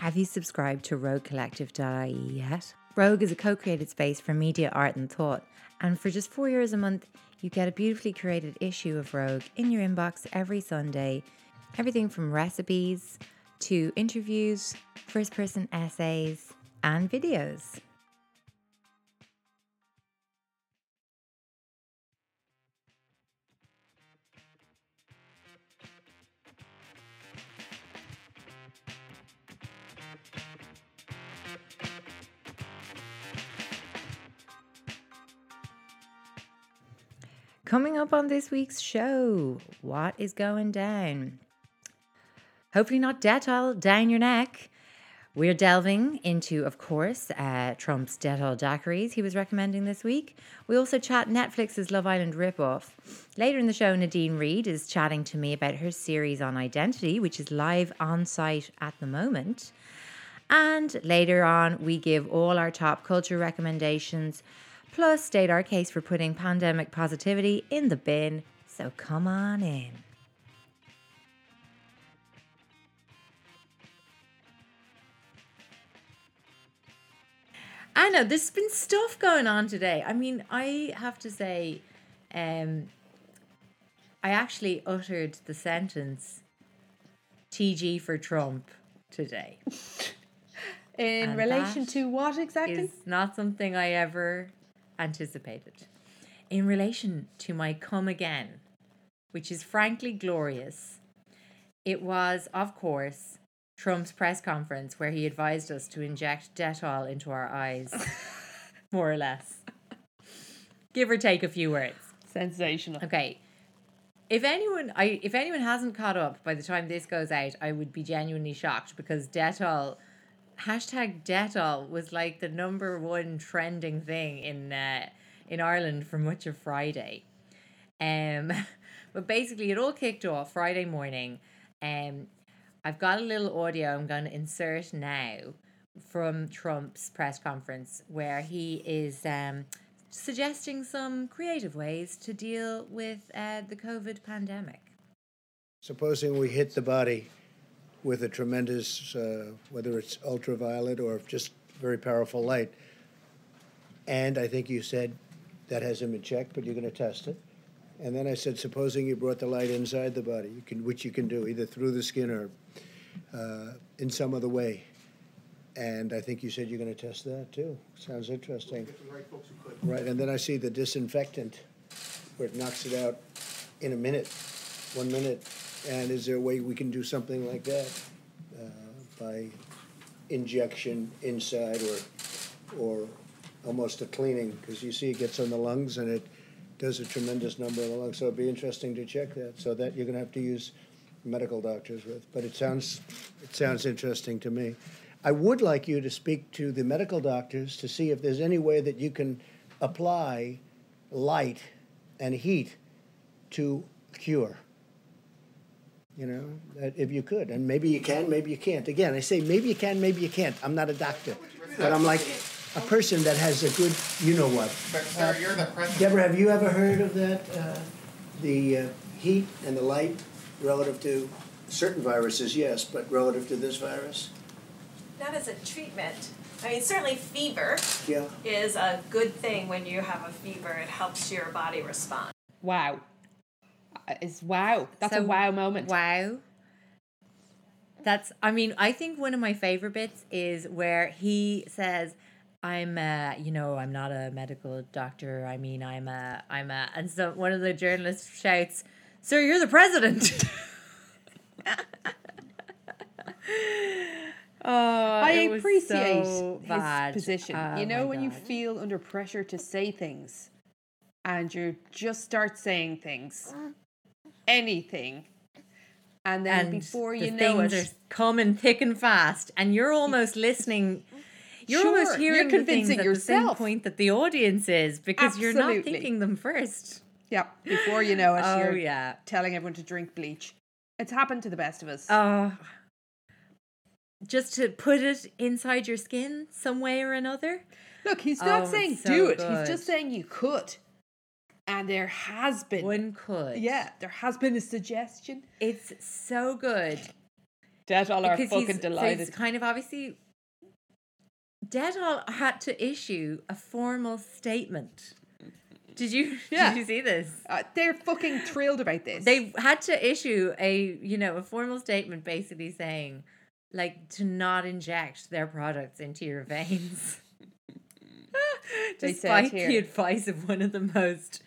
Have you subscribed to roguecollective.ie yet? Rogue is a co created space for media, art, and thought. And for just four euros a month, you get a beautifully curated issue of Rogue in your inbox every Sunday. Everything from recipes to interviews, first person essays, and videos. Coming up on this week's show, what is going down? Hopefully, not Dettol down your neck. We're delving into, of course, uh, Trump's Dettol daiquiris he was recommending this week. We also chat Netflix's Love Island ripoff. Later in the show, Nadine Reid is chatting to me about her series on identity, which is live on site at the moment. And later on, we give all our top culture recommendations plus state our case for putting pandemic positivity in the bin. So come on in. I know there's been stuff going on today. I mean, I have to say, um, I actually uttered the sentence "TG for Trump" today. In And relation to what exactly? is not something I ever anticipated. In relation to my come again, which is frankly glorious, it was, of course, Trump's press conference where he advised us to inject Dettol into our eyes, more or less. Give or take a few words. Sensational. Okay. If anyone I if anyone hasn't caught up by the time this goes out, I would be genuinely shocked because Dettol hashtag Dettol was like the number one trending thing in uh, in Ireland for much of Friday. Um but basically it all kicked off Friday morning. Um I've got a little audio I'm going to insert now from Trump's press conference where he is um, suggesting some creative ways to deal with uh, the COVID pandemic. Supposing we hit the body with a tremendous, uh, whether it's ultraviolet or just very powerful light, and I think you said that has him in check, but you're going to test it. And then I said, supposing you brought the light inside the body, you can, which you can do either through the skin or uh, in some other way. And I think you said you're going to test that too. Sounds interesting. Right, and then I see the disinfectant, where it knocks it out in a minute, one minute. And is there a way we can do something like that uh, by injection inside or or almost a cleaning? Because you see, it gets on the lungs and it does a tremendous number on the lungs. So it'd be interesting to check that. So that you're going to have to use medical doctors with. But it sounds it sounds interesting to me. I would like you to speak to the medical doctors to see if there's any way that you can apply light and heat to cure. You know, that if you could, and maybe you can, maybe you can't. Again, I say maybe you can, maybe you can't. I'm not a doctor, but I'm like a person that has a good, you know what. But sir, you're the president. Deborah, have you ever heard of that? Uh, the uh, heat and the light relative to certain viruses, yes, but relative to this virus, Not as a treatment. I mean, certainly fever yeah. is a good thing when you have a fever. It helps your body respond. Wow. It's wow. That's a wow moment. Wow. That's, I mean, I think one of my favorite bits is where he says, I'm, uh, you know, I'm not a medical doctor. I mean, I'm a, I'm a, and so one of the journalists shouts, Sir, you're the president. oh, I appreciate so his position. Oh you know, when you feel under pressure to say things and you just start saying things, anything, and then and before the you know things it, are coming thick and fast, and you're almost listening. You're Sure, almost you're hearing the things convincing at the same yourself. point that the audience is because you're not thinking them first. yeah, before you know it, Oh you're yeah. telling everyone to drink bleach. It's happened to the best of us. Oh, just to put it inside your skin some way or another. Look, he's not Oh, saying so do it. good. He's just saying you could. And there has been, One could. yeah, there has been a suggestion. It's so good. Dettol are because fucking so delighted. he's kind of obviously. Dettol had to issue a formal statement. Did you Yeah. did you see this? Uh, they're fucking thrilled about this. They had to issue a you know a formal statement basically saying like to not inject their products into your veins. Despite the advice of one of the most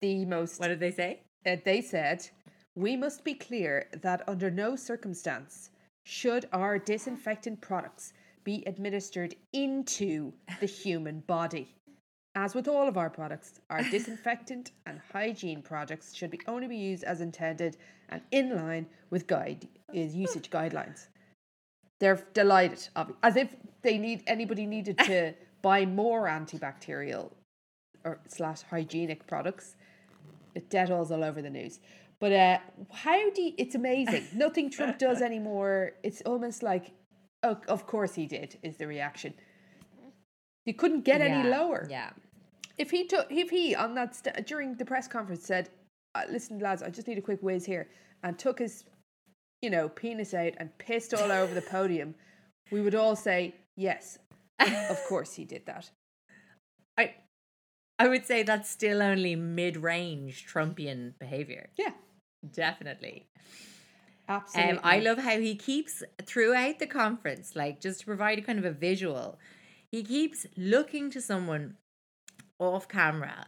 the most what did they say? uh, they said, we must be clear that under no circumstance should our disinfectant products be administered into the human body. As with all of our products, our disinfectant and hygiene products should be only be used as intended and in line with guide is usage guidelines. They're delighted, as if they need anybody needed to buy more antibacterial or slash hygienic products. Dettol's all over the news. But uh, how do you, it's amazing. Nothing Trump does anymore. It's almost like, oh, of course he did. Is the reaction. You couldn't get any lower. Yeah. If he took, if he on that st- during the press conference said, uh, "Listen, lads, I just need a quick whiz here," and took his, you know, penis out and pissed all over the podium, we would all say, "Yes, of course he did that." I would say that's still only mid-range Trumpian behavior. Yeah, Definitely. absolutely. Um, I love how he keeps throughout the conference, like just to provide a kind of a visual, he keeps looking to someone off camera,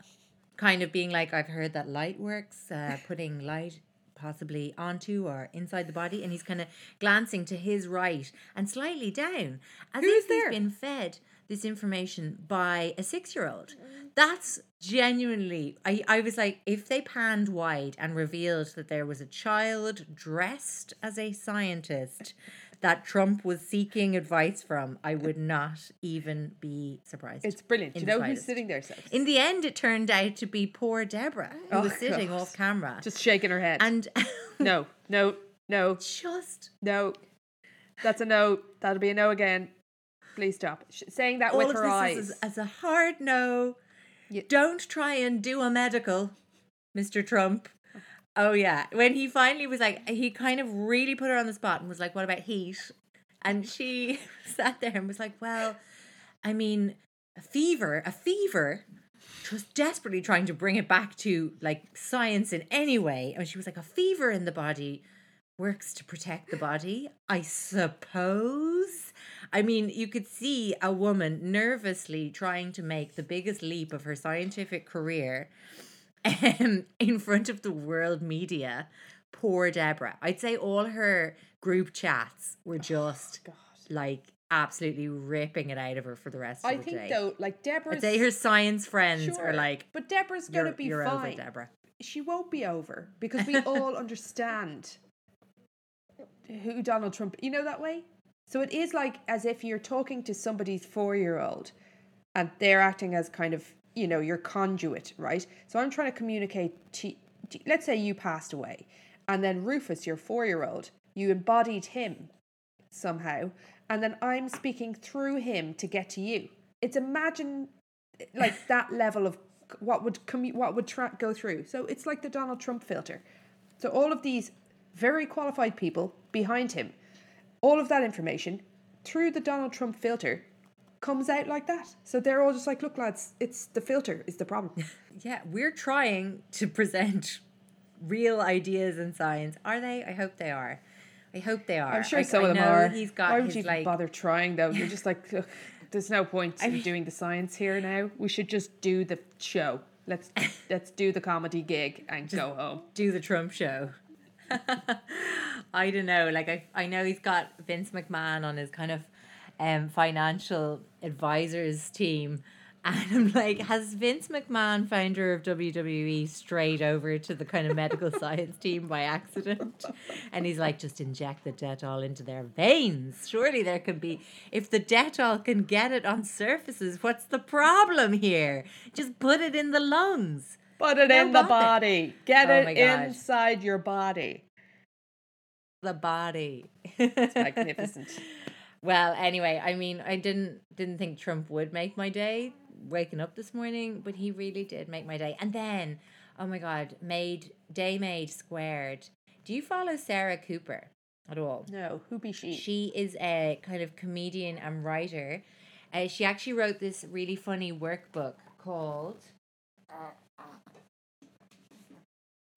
kind of being like, I've heard that light works, uh, putting light possibly onto or inside the body, and he's kind of glancing to his right and slightly down, as Who's if there? he's been fed this information by a six year old. That's genuinely, I, I was like, if they panned wide and revealed that there was a child dressed as a scientist that Trump was seeking advice from, I would not even be surprised. It's brilliant. Do you know who's sitting there? Sebs? In the end, it turned out to be poor Deborah, who Oh, was sitting God. off camera. Just shaking her head. and no, no, no, just no. That's a no. That'll be a no again. Please stop Sh- saying that all with her this eyes. is as, a hard no. Yeah. Don't try and do a medical, Mr. Trump. Oh yeah, when he finally was like, he kind of really put her on the spot and was like, "What about heat?" And she sat there and was like, "Well, I mean, a fever, a fever." Was desperately trying to bring it back to like science in any way, and she was like, "A fever in the body works to protect the body, I suppose." I mean, you could see a woman nervously trying to make the biggest leap of her scientific career um, in front of the world media. Poor Deborah. I'd say all her group chats were just God. like absolutely ripping it out of her for the rest of I the think day. though, like Deborah's. I'd say her science friends Sure, are like, but Deborah's gonna be you're fine. over, Deborah. She won't be over because we all understand who Donald Trump. You know that way. So it is like as if you're talking to somebody's four-year-old, and they're acting as kind of you know your conduit, right? So I'm trying to communicate to. to let's say you passed away, and then Rufus, your four-year-old, you embodied him somehow, and then I'm speaking through him to get to you. It's imagine like that level of what would commu- what would tra- go through. So it's like the Donald Trump filter. So all of these very qualified people behind him, all of that information through the Donald Trump filter comes out like that. So they're all just like, look, lads, it's the filter is the problem. Yeah, we're trying to present real ideas and science. Are they? I hope they are. I hope they are. I'm sure I- some I of them are. He's got Why would you like. bother trying though? You're just like, "Ugh, there's no point in mean- doing the science here now. We should just do the show. Let's let's do the comedy gig and go home. do the Trump show. I don't know. Like I, I know he's got Vince McMahon on his kind of um, financial advisors team, and I'm like, has Vince McMahon, founder of WWE, strayed over to the kind of medical science team by accident? And he's like, just inject the Dettol into their veins. Surely there can be, if the Dettol can get it on surfaces, what's the problem here? Just put it in the lungs. Put it No in the body. Get Oh it inside your body. The body. Magnificent. Well, anyway, I mean, I didn't didn't think Trump would make my day waking up this morning, but he really did make my day. And then, oh my god, made day made squared. Do you follow Sarah Cooper? at all. No, who be she? She is a kind of comedian and writer. Uh, she actually wrote this really funny workbook called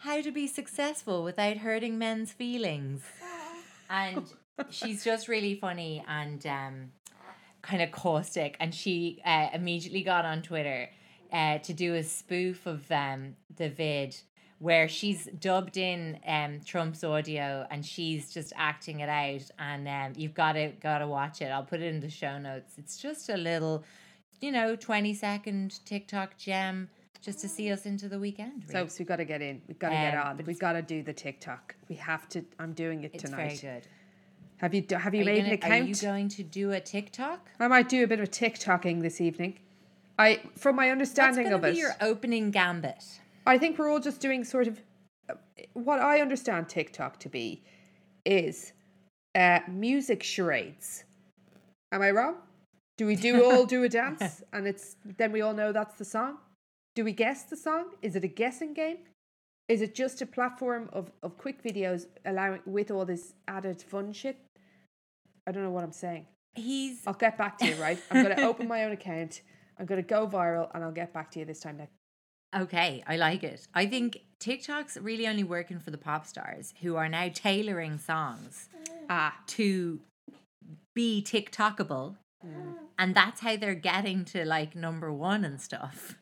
How to Be Successful Without Hurting Men's Feelings. And she's just really funny and um, kind of caustic. And she uh, immediately got on Twitter uh, to do a spoof of um, the vid where she's dubbed in um, Trump's audio and she's just acting it out. And um, you've got to got to watch it. I'll put it in the show notes. It's just a little, you know, twenty second TikTok gem just to see us into the weekend. So, really. so we got to get in. We've got to get Um, on. We've got to do the TikTok. We have to. I'm doing it it's tonight. very good. Have you have you Are you, made gonna, an account? are you going to do a TikTok? I might do a bit of TikToking this evening. I, from my understanding going of to it, be your opening gambit. I think we're all just doing sort of uh, what I understand TikTok to be is uh, music charades. Am I wrong? Do we do all do a dance and it's then we all know that's the song? Do we guess the song? Is it a guessing game? Is it just a platform of, of quick videos allowing with all this added fun shit? I don't know what I'm saying. He's I'll get back to you, right? I'm going to open my own account. I'm going to go viral and I'll get back to you this time next. Okay, I like it. I think TikTok's really only working for the pop stars who are now tailoring songs Ah, to be TikTokable. And that's how they're getting to like number one and stuff.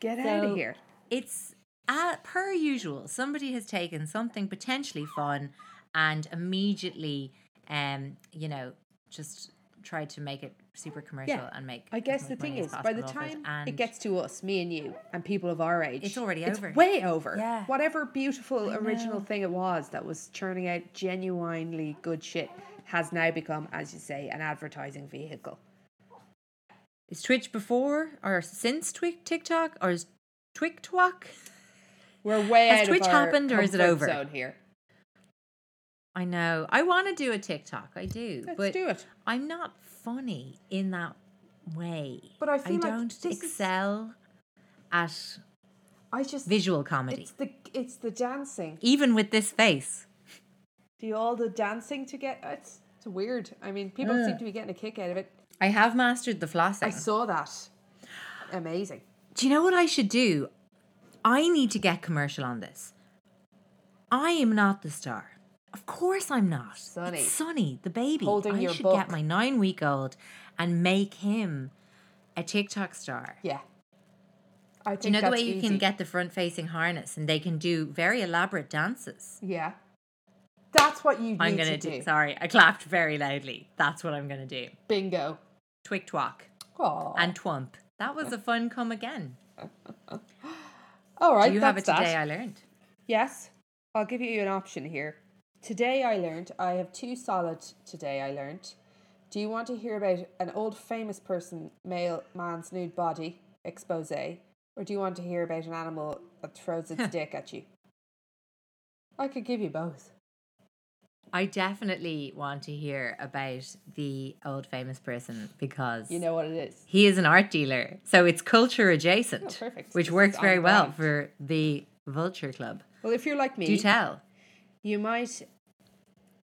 Get out of here. It's uh, per usual. Somebody has taken something potentially fun and immediately, um, you know, just tried to make it super commercial Yeah. and make. I guess the thing is, by the time and it gets to us, me and you, and people of our age, It's already it's over. way over. Yeah. Whatever beautiful original thing it was that was churning out genuinely good shit has now become, as you say, an advertising vehicle. Is Twitch before or since Twitch TikTok or is TwikTok? We're way Has out Twitch of our happened or is it over? Zone here. I know. I want to do a TikTok. I do. Let's but do it. I'm not funny in that way. But I feel like don't this is- excel at I just visual comedy. it's the it's the dancing. Even with this face. Do all the dancing to get it's it's weird. I mean, people seem to be getting a kick out of it. I have mastered the flossing. I saw that. Amazing. Do you know what I should do? I need to get commercial on this. I am not the star. Of course I'm not. Sonny. It's Sonny, the baby. Holding I your should book. get my nine week old and make him a TikTok star. Yeah. I think Do you know the way you easy. can get the front facing harness and they can do very elaborate dances? Yeah. That's what you I'm to gonna do. do. Sorry, I clapped very loudly. That's what I'm gonna do. Bingo. Twick twack and twump. That was a fun come again. All right. do you have a today that. I learned? Yes. I'll give you an option here. Today I learned. I have two solid today I learned. Do you want to hear about an old famous person, male man's nude body expose, or do you want to hear about an animal that throws its dick at you? I could give you both. I definitely want to hear about the old famous person because You know what it is. he is an art dealer. So it's culture adjacent, Oh, perfect. which This works very well for the Vulture Club. Well, if you're like me, Do tell. you might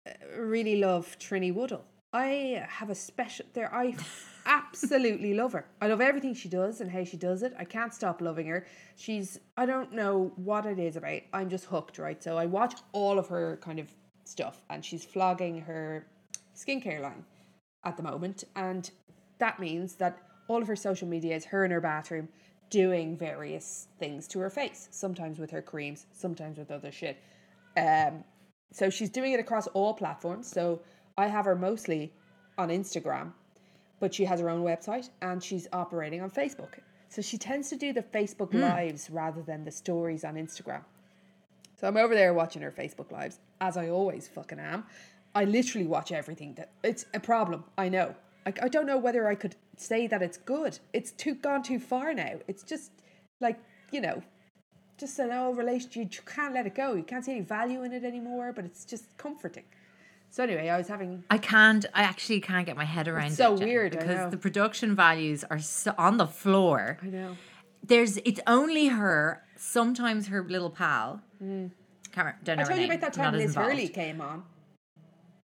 uh, really love Trinny Woodall. I have a special there. I absolutely love her. I love everything she does and how she does it. I can't stop loving her. She's I don't know what it is about. I'm just hooked, right? So I watch all of her kind of stuff, and she's flogging her skincare line at the moment, and that means that all of her social media is her in her bathroom doing various things to her face. Sometimes with her creams, sometimes with other shit. Um, so she's doing it across all platforms. So I have her mostly on Instagram, but she has her own website and she's operating on Facebook. So she tends to do the Facebook lives rather than the stories on Instagram. So I'm over there watching her Facebook lives, as I always fucking am. I literally watch everything. That it's a problem. I know. I, I don't know whether I could say that it's good. It's too gone too far now. It's just like you know, just an old relationship. You can't let it go. You can't see any value in it anymore. But it's just comforting. So anyway, I was having I can't. I actually can't get my head around so it Jen, weird, I because the production values are so on the floor. I know. There's it's only her. Sometimes her little pal. Can't don't know Hmm. I told you about that time Liz involved. Hurley came on.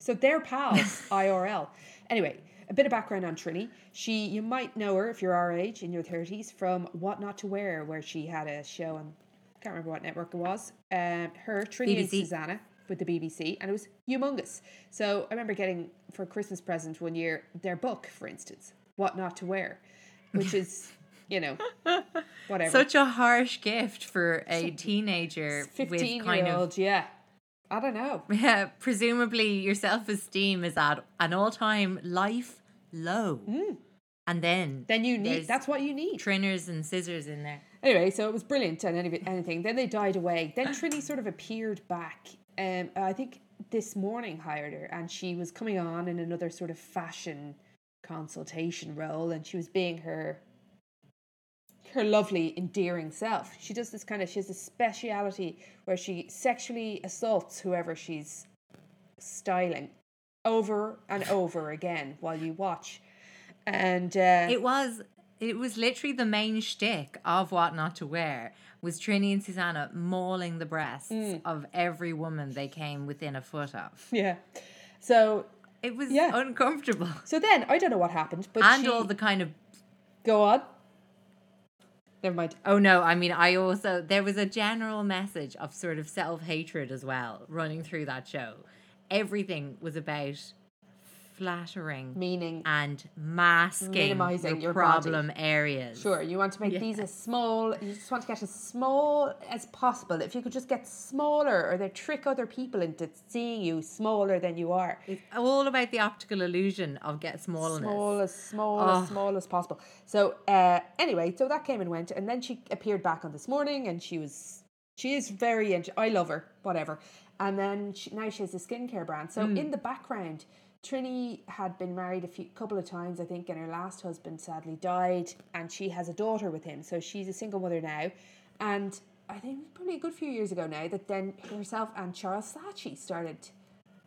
So they're pals, IRL. Anyway, a bit of background on Trinny. She, you might know her if you're our age, in your thirties, from What Not to Wear, where she had a show on. Can't remember what network it was. Um, her Trinny and Susannah with the BBC, and it was humongous. So I remember getting for a Christmas present one year their book, for instance, What Not to Wear, which is, you know, whatever. Such a harsh gift for a teenager with 15 kind year of old, yeah. I don't know. Yeah, presumably your self esteem is at an all time life low. And then Mm. Then you need that's what you need. trimmers and scissors in there. Anyway, so it was brilliant and any, anything. Then they died away. Then Trinny sort of appeared back. Um, I think this morning hired her, and she was coming on in another sort of fashion consultation role, and she was being her her lovely, endearing self. She does this kind of she has a speciality where she sexually assaults whoever she's styling over and over again while you watch. And uh, It was it was literally the main shtick of what not to wear was Trinny and Susannah mauling the breasts Mm. of every woman they came within a foot of. yeah. So It was Yeah. uncomfortable. So then I don't know what happened, but and she, all the kind of go on. Never mind. Oh no, I mean I also there was a general message of sort of self-hatred as well running through that show. Everything was about flattering Meaning, and masking Minimizing your your body. problem areas. sure, you want to make these as small. You just want to get as small as possible. If you could just get smaller, or they trick other people into seeing you smaller than you are. It's all about the optical illusion of get smallness. Small as small Oh. as small as possible. So uh, anyway, so that came and went, and then she appeared back on this morning, and she was she is very. I love her, whatever. And then she, now she has a skincare brand. So in the background, Trinny had been married a few couple of times, I think, and her last husband sadly died, and she has a daughter with him. So she's a single mother now, and I think probably a good few years ago now that then herself and Charles Saatchi started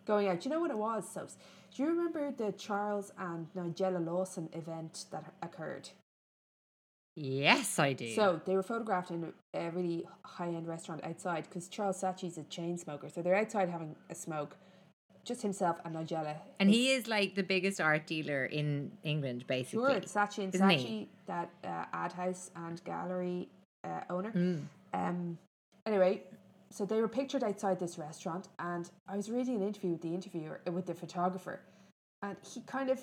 going out. Do you know what it was, so Do you remember the Charles and Nigella Lawson event that occurred? Yes, I do. So they were photographed in a, really high end restaurant outside because Charles Saatchi's a chain smoker. So they're outside having a smoke, just himself and Nigella. and he is like the biggest art dealer in England, basically. Sure, Saatchi and Isn't Saatchi, he? that uh, ad house and gallery uh, owner. Mm. Um, anyway, so they were pictured outside this restaurant, and I was reading an interview with the interviewer uh, with the photographer, and he kind of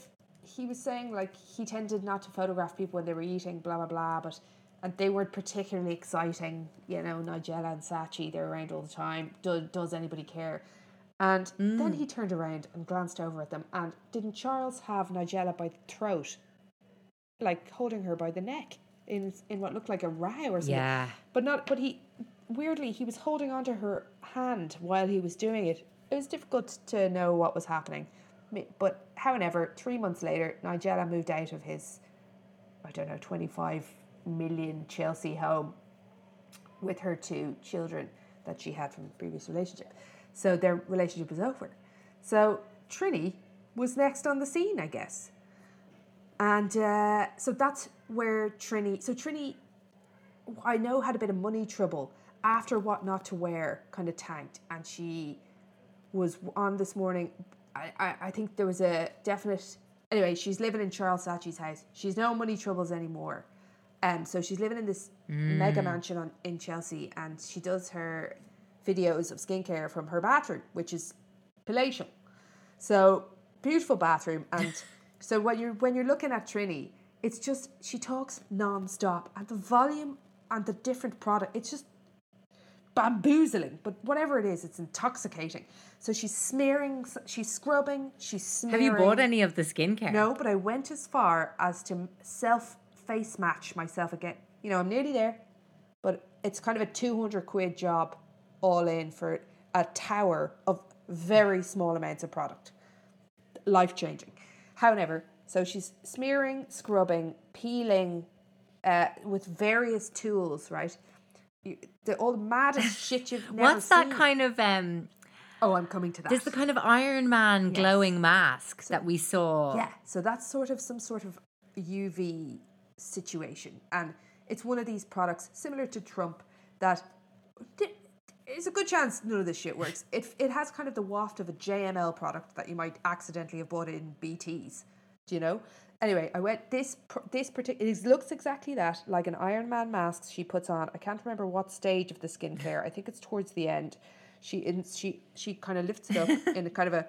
he was saying like he tended not to photograph people when they were eating, blah blah blah, but and they weren't particularly exciting. You know, Nigella and Saatchi, they're around all the time. Do, does anybody care? And then mm. he turned around and glanced over at them, and didn't Charles have Nigella by the throat, like holding her by the neck in in what looked like a row or something? Yeah. but not but he weirdly he was holding onto her hand while he was doing it. It was difficult to know what was happening. But however three months later nigella moved out of his i don't know 25 million chelsea home with her two children that she had from a previous relationship so their relationship was over so trinny was next on the scene i guess and uh, so that's where trinny so trinny I know had a bit of money trouble after what not to wear kind of tanked, and she was on this morning. I, I, I think there was a definite. Anyway, she's living in Charles Saatchi's house. She's no money troubles anymore. Um, so she's living in this mega mansion on, in Chelsea, and she does her videos of skincare from her bathroom, which is palatial. So beautiful bathroom, and so when you're when you're looking at Trinny, it's just she talks non-stop, and the volume and the different product, it's just bamboozling. But whatever it is, it's intoxicating. So she's smearing, she's scrubbing, she's smearing. Have you bought any of the skincare? No, but I went as far as to self face match myself again. You know, I'm nearly there, but it's kind of a 200 quid job all in for a tower of very small amounts of product. Life changing. However, so she's smearing, scrubbing, peeling uh, with various tools, right? You, the all the maddest shit you've never What's that kind of um Oh, I'm coming to that. there's the kind of Iron Man glowing mask that we saw. Yeah, so that's sort of some sort of UV situation. And it's one of these products similar to Trump that it's a good chance none of this shit works. It it has kind of the waft of a JML product that you might accidentally have bought in BTS. Do you know? Anyway, I went this this particular. It looks exactly that, like an Iron Man mask she puts on. I can't remember what stage of the skincare. I think it's towards the end. She in, she she kind of lifts it up in a kind of a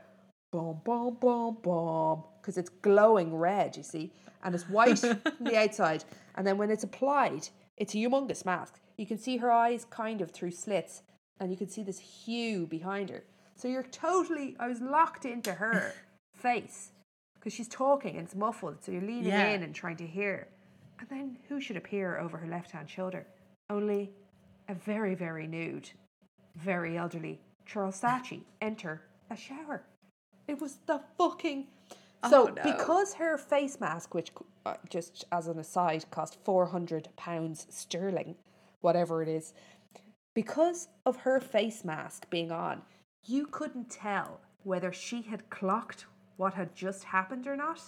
boom boom boom boom because it's glowing red. You see, and it's white on the outside, and then when it's applied, it's a humongous mask. You can see her eyes kind of through slits, and you can see this hue behind her. So you're totally. I was locked into her face because she's talking and it's muffled, so you're leaning Yeah. in and trying to hear. And then who should appear over her left hand shoulder? Only a very, very nude, very elderly Charles Saatchi enter a shower. It was the fucking. So, Oh, no. because her face mask, which uh, just as an aside cost four hundred pounds sterling, whatever it is, because of her face mask being on, you couldn't tell whether she had clocked what had just happened or not,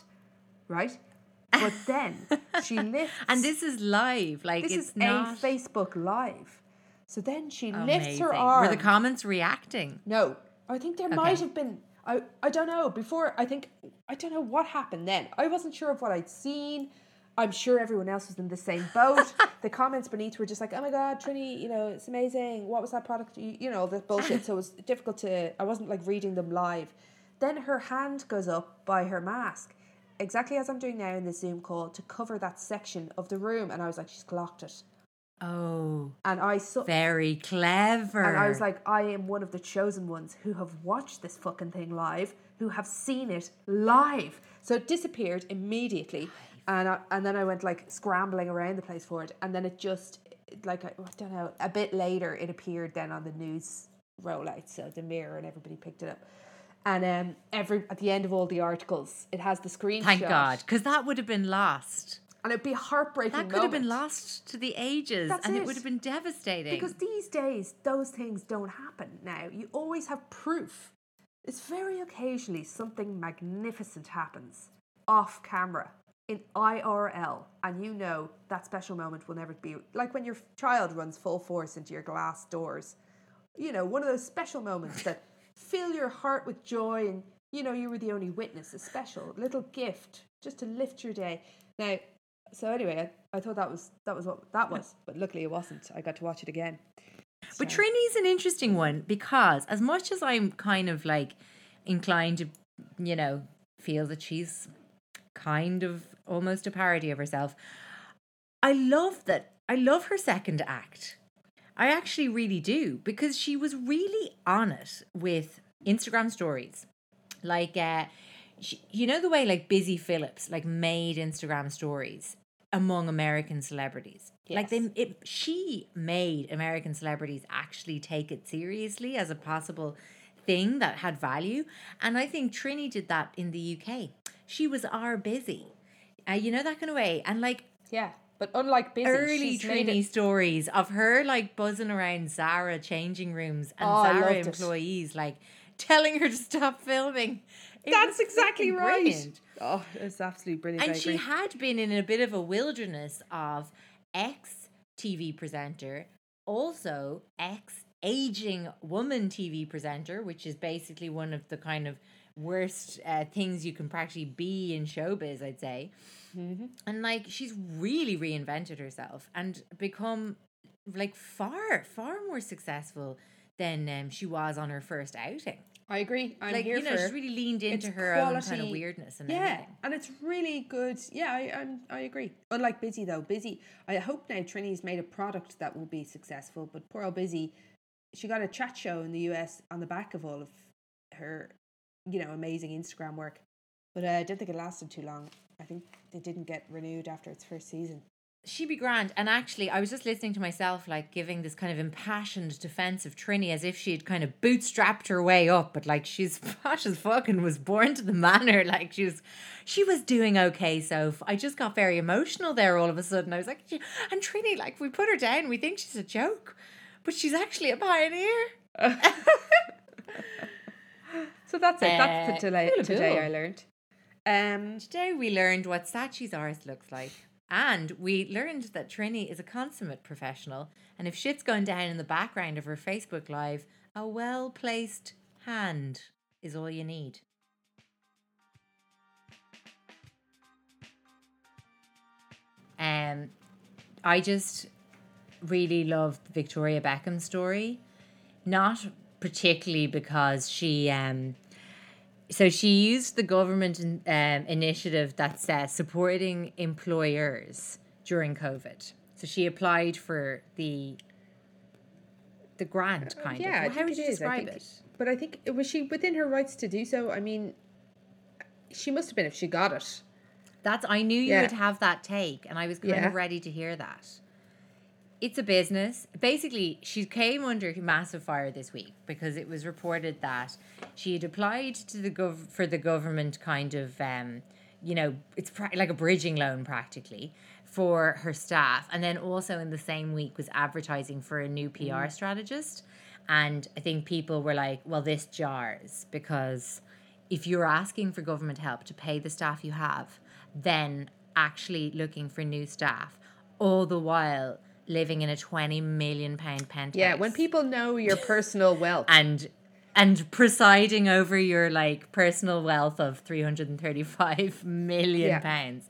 right? But then she lifts. And this is live. Like this it's is not a Facebook Live. So then she lifts her arm. Were the comments reacting? No, I think there might have been. I I don't know. Before I think I don't know what happened then. I wasn't sure of what I'd seen. I'm sure everyone else was in the same boat. the comments beneath were just like, "Oh my god, Trinny, you know, it's amazing. What was that product? You, you know, the bullshit." so it was difficult to. I wasn't like reading them live. Then her hand goes up by her mask, exactly as I'm doing now in the Zoom call, to cover that section of the room, and I was like, "She's clocked it." Oh, And I saw. very clever. And I was like, I am one of the chosen ones who have watched this fucking thing live, who have seen it live. So it disappeared immediately. And I, and then I went like scrambling around the place for it. And then it just, like, I, I don't know, a bit later it appeared then on the news rollout. So the mirror and everybody picked it up. And um, every at the end of all the articles, it has the screenshot. Thank God, because that would have been lost. And it'd be heartbreaking That could have been moment. lost to the ages, That's and it. it. would have been devastating. Because these days, those things don't happen now. You always have proof. It's very occasionally something magnificent happens off camera in IRL, and you know that special moment will never be like when your child runs full force into your glass doors. You know, one of those special moments that fill your heart with joy, and you know you were the only witness. A special little gift just to lift your day. Now, so anyway, I, I thought that was that was what that was, but luckily it wasn't. I got to watch it again. But Trinny's an interesting one because as much as I'm kind of like inclined to, you know, feel that she's kind of almost a parody of herself, I love that. I love her second act. I actually really do because she was really on it with Instagram stories. Like, uh, she, you know, the way like Busy Phillips like made Instagram stories among American celebrities. Like they, Yes. it, she made American celebrities actually take it seriously as a possible thing that had value. And I think Trinny did that in the UK. She was our busy, uh, you know that kind of way. And like Yeah, but unlike busy, early Trinny stories of her like buzzing around Zara changing rooms and Oh, Zara loved it. employees like telling her to stop filming. It That's exactly right. brilliant. Oh, it's absolutely brilliant. And she had been in a bit of a wilderness of ex TV presenter, also ex aging woman TV presenter, which is basically one of the kind of worst uh, things you can practically be in showbiz, I'd say. Mm-hmm. And like she's really reinvented herself and become like far, far more successful than um, she was on her first outing. I agree. I'm like here you know, for she's really leaned into her own kind of weirdness and yeah, everything. and it's really good. Yeah, I I'm, I agree. Unlike Busy though, Busy. I hope now Trinny's made a product that will be successful. But poor old Busy, she got a chat show in the US on the back of all of her, you know, amazing Instagram work. But uh, I don't think it lasted too long. I think they didn't get renewed after its first season. she'd be grand. And actually, I was just listening to myself, like giving this kind of impassioned defense of Trinny as if she had kind of bootstrapped her way up, but like she's posh as fucking was born to the manor. Like she was, she was doing okay. So I just got very emotional there all of a sudden. I was like, and Trinny, like we put her down, we think she's a joke, but she's actually a pioneer. So that's it. That's Uh, the today, cool, today. I learned. Um, Today we learned what Saatchi's arse looks like. And we learned that Trinny is a consummate professional, and if shit's going down in the background of her Facebook Live, a well placed hand is all you need. Um, I just really loved Victoria Beckham's story, not particularly because she um, so she used the government um, initiative that's uh, supporting employers during COVID. So she applied for the the grant kind yeah, I of. How think would you is. Describe think- it? But I think was she within her rights to do so? I mean, she must have been if she got it. That's I knew you Yeah. would have that take, and I was kind Yeah. of ready to hear that. It's a business. Basically, she came under massive fire this week because it was reported that she had applied to the gov for the government kind of, um, you know, it's pra- like a bridging loan practically for her staff, and then also in the same week was advertising for a new PR strategist. And I think people were like, well, this jars because if you're asking for government help to pay the staff you have, then actually looking for new staff, all the while living in a 20 million pound penthouse. Yeah, when people know your personal wealth. and and presiding over your like personal wealth of 335 million Yeah. pounds.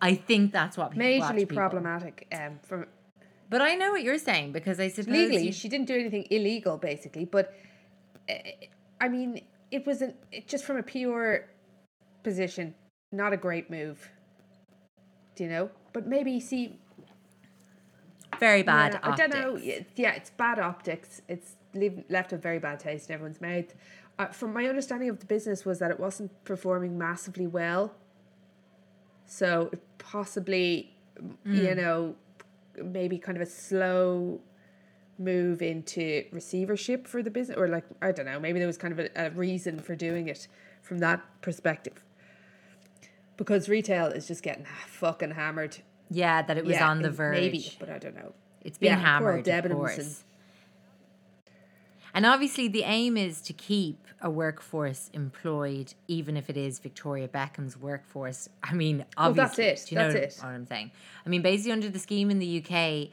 I think that's what majorly problematic um, from But I know what you're saying because I suppose legally you- she didn't do anything illegal basically but uh, i mean it was an it, just from a pure position not a great move do you know but maybe see very bad yeah, i don't know. yeah, it's bad optics. It's leave, left a very bad taste in everyone's mouth. Uh, from my understanding of the business was that it wasn't performing massively well. So it possibly you know maybe kind of a slow move into receivership for the business or like i don't know maybe there was kind of a, a reason for doing it from that perspective. Because retail is just getting fucking hammered Yeah, that it was Yeah, on the verge. maybe but i don't know It's been Yeah, hammered, of course. and- And obviously, the aim is to keep a workforce employed, even if it is Victoria Beckham's workforce. I mean, Well, that's obviously, it, Do you know that's what. I'm saying? I mean, basically, under the scheme in the UK,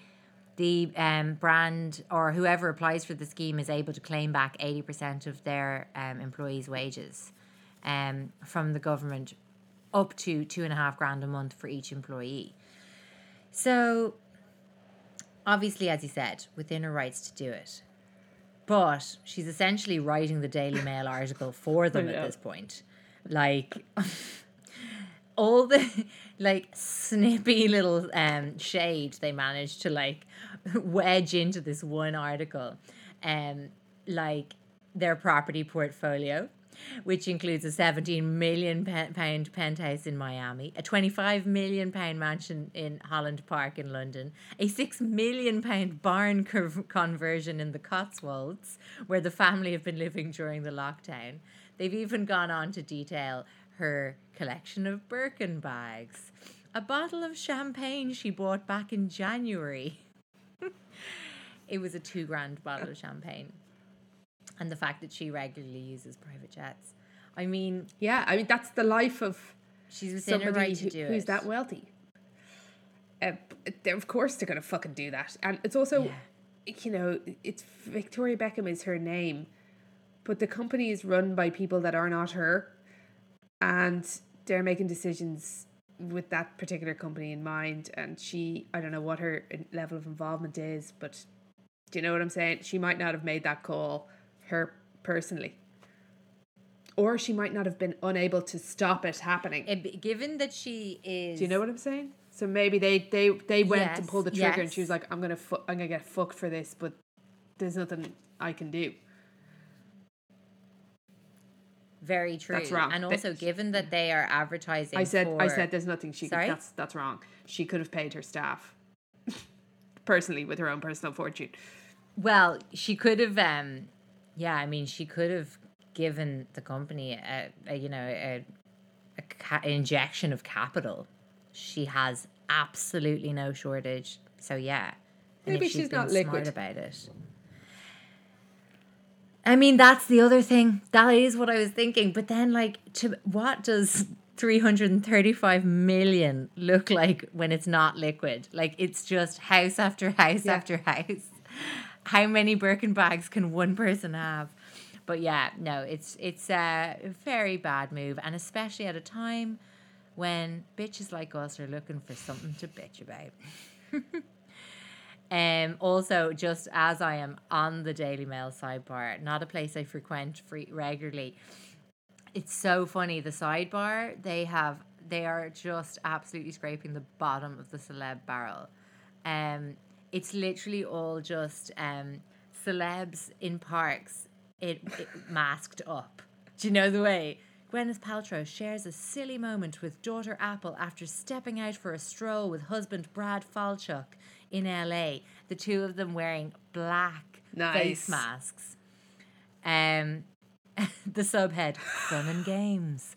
the um, brand or whoever applies for the scheme is able to claim back 80% of their um, employees' wages um, from the government, up to two and a half grand a month for each employee. So, obviously, as you said, within her rights to do it. But she's essentially writing the Daily Mail article for them at this point. Like all the like snippy little um shade they managed to like wedge into this one article. Um like their property portfolio, which includes a 17 million pound penthouse in Miami, a 25 million pound mansion in Holland Park in London, a 6 million pound barn conversion in the Cotswolds, where the family have been living during the lockdown. They've even gone on to detail her collection of Birkin bags, a bottle of champagne she bought back in January. it was a two grand bottle of champagne and the fact that she regularly uses private jets. I mean, yeah i mean that's the life of she's within her somebody right to who- do who's it. that wealthy. Uh, of course, they're gonna fucking do that, and it's also, you know, it's Victoria Beckham is her name, but the company is run by people that are not her, and they're making decisions with that particular company in mind. And she, I don't know what her level of involvement is, but do you know what I'm saying? She might not have made that call, her personally. Or she might not have been unable to stop it happening. It- given that she is, Do you know what I'm saying? So maybe they they they went to Yes, pull the trigger, and she was like, "I'm gonna fu- I'm gonna get fucked for this, but there's nothing I can do." very true. That's wrong. And also, given that they are advertising, I said I said there's nothing she Sorry? could. That's that's wrong. She could have paid her staff personally with her own personal fortune. Well, she could have. Um, yeah, I mean, she could have given the company a, a you know a, a ca- injection of capital. She has absolutely no shortage. So yeah, And Maybe she's been not smart liquid. about it. I mean, that's the other thing. That is what I was thinking. But then, like, to what does 335 million look like when it's not liquid. Like it's just house after house Yeah. after house. How many Birkin bags can one person have? But yeah, no, it's it's a very bad move, and especially at a time when bitches like us are looking for something to bitch about. Um, also, just as I am on the Daily Mail sidebar, not a place I frequent free, regularly, it's so funny. The sidebar they have, they are just absolutely scraping the bottom of the celeb barrel. Um, it's literally all just um, celebs in parks, it, it masked up. Do you know the way? Gwyneth Paltrow shares a silly moment with daughter Apple after stepping out for a stroll with husband Brad Falchuk in LA. The two of them wearing black face masks. Um, the subhead Fun and Games.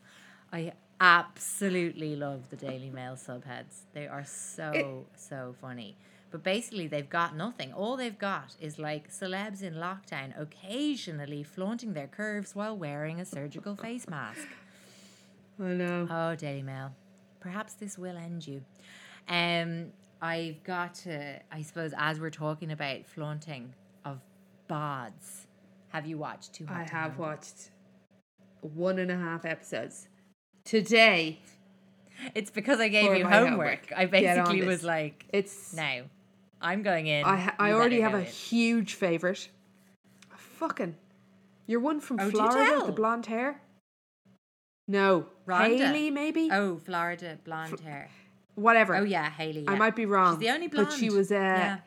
I absolutely love the Daily Mail subheads. They are so so funny. But basically, they've got nothing. All they've got is like celebs in lockdown occasionally flaunting their curves while wearing a surgical face mask. I know. Oh, Daily Mail. Perhaps this will end you. Um, I've got to, I suppose, as we're talking about flaunting of bods, have you watched Too Hot I to have Handle? watched one and a half episodes. Today, It's because I gave you homework. homework. I basically was like, it's. now, I'm going in. I, ha- I already have a in." huge favourite. Fucking. You're one from Oh, Florida with the blonde hair? No. Rhonda. Haley, maybe? Oh, Florida blonde hair. Whatever. Oh, yeah, Haley. I might be wrong. She's the only blonde. But she was, uh, yeah.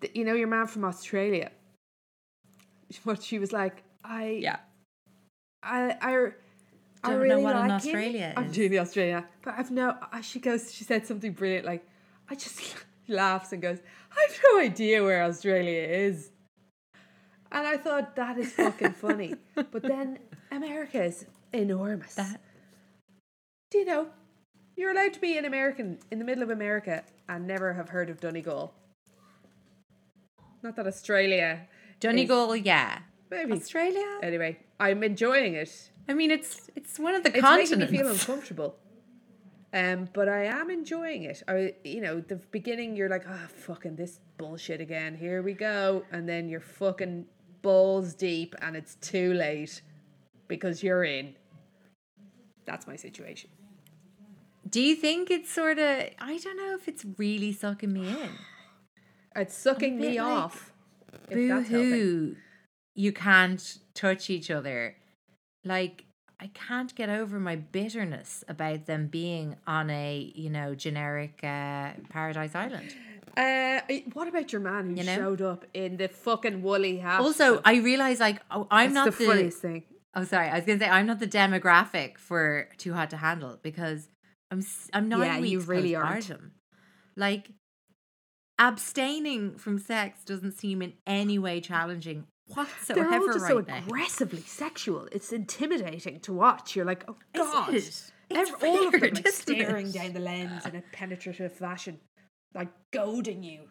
th- you know, your man from Australia. What she was like, I, yeah. I, I, I Don't know really what an like him. Australia I'm is. doing the Australia, but I've no. She goes. She said something brilliant. Like, I just laughs and goes, I've no idea where Australia is. And I thought that is fucking funny. but then America is enormous. That- Do you know? You're allowed to be an American in the middle of America and never have heard of Donegal. Not that Australia. Donegal, yeah. Maybe. Australia? Anyway, I'm enjoying it. I mean, it's it's one of the It's continents. making me feel uncomfortable. Um, but I am enjoying it. I, you know, the beginning you're like, ah, fucking this bullshit again. Here we go, and then you're fucking balls deep, and it's too late because you're in. That's my situation. Do you think it's sort of? I don't know if it's really sucking me in. It's sucking me like, off. If Boo hoo! You can't touch each other. Like I can't get over my bitterness about them being on a you know generic uh, paradise island. Uh, what about your man who You know? showed up in the fucking woolly hat? Also, I realize like oh, I'm It's not the funniest thing. Oh, sorry. I was gonna say I'm not the demographic for Too Hot to Handle because I'm I'm nine Yeah, weeks you really postpartum. Like abstaining from sex doesn't seem in any way challenging whatsoever They're all just right so now. aggressively sexual. It's intimidating to watch. You're like, oh god. it? It's Ev- all of them weird, like staring it? down the lens in a penetrative fashion, like goading you.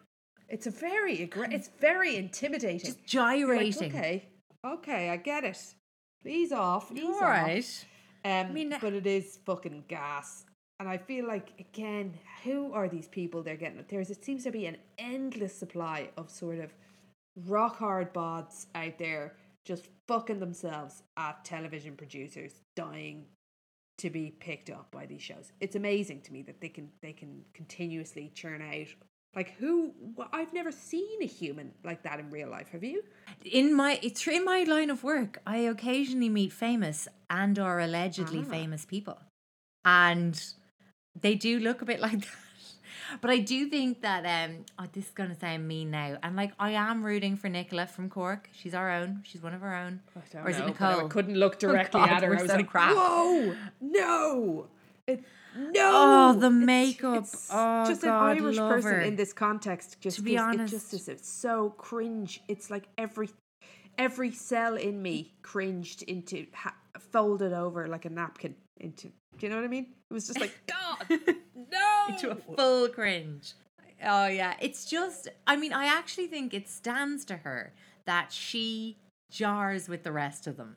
It's a very aggr- it's very intimidating. Just You're like, gyrating. okay, okay, I get it. Ease off, ease All off. right. Um, mean- but it is fucking gas. And I feel like again, who are these people they're getting? There's it seems to be an endless supply of sort of rock hard bods out there just fucking themselves at television producers dying to be picked up by these shows. It's amazing to me that they can they can continuously churn out like who I've never seen a human like that in real life. Have you? In my it's in my line of work, I occasionally meet famous and or allegedly Ah. famous people. And they do look a bit like that. But I do think that um oh, this is gonna sound mean now. And like I am rooting for Nicola from Cork. She's our own. She's one of our own. or is it but I Nicole? couldn't look directly God, at her. I was so like, crap. whoa, no, it, no. Oh, the makeup. it's Oh, just God, an Irish person her. in this context. Just To be gives- honest. it just is it's so cringe. It's like every every cell in me cringed into ha- folded over like a napkin into. Do you know what I mean? It was just like God, no. into a full cringe. Oh yeah, it's just. I mean, I actually think it stands to her that she jars with the rest of them.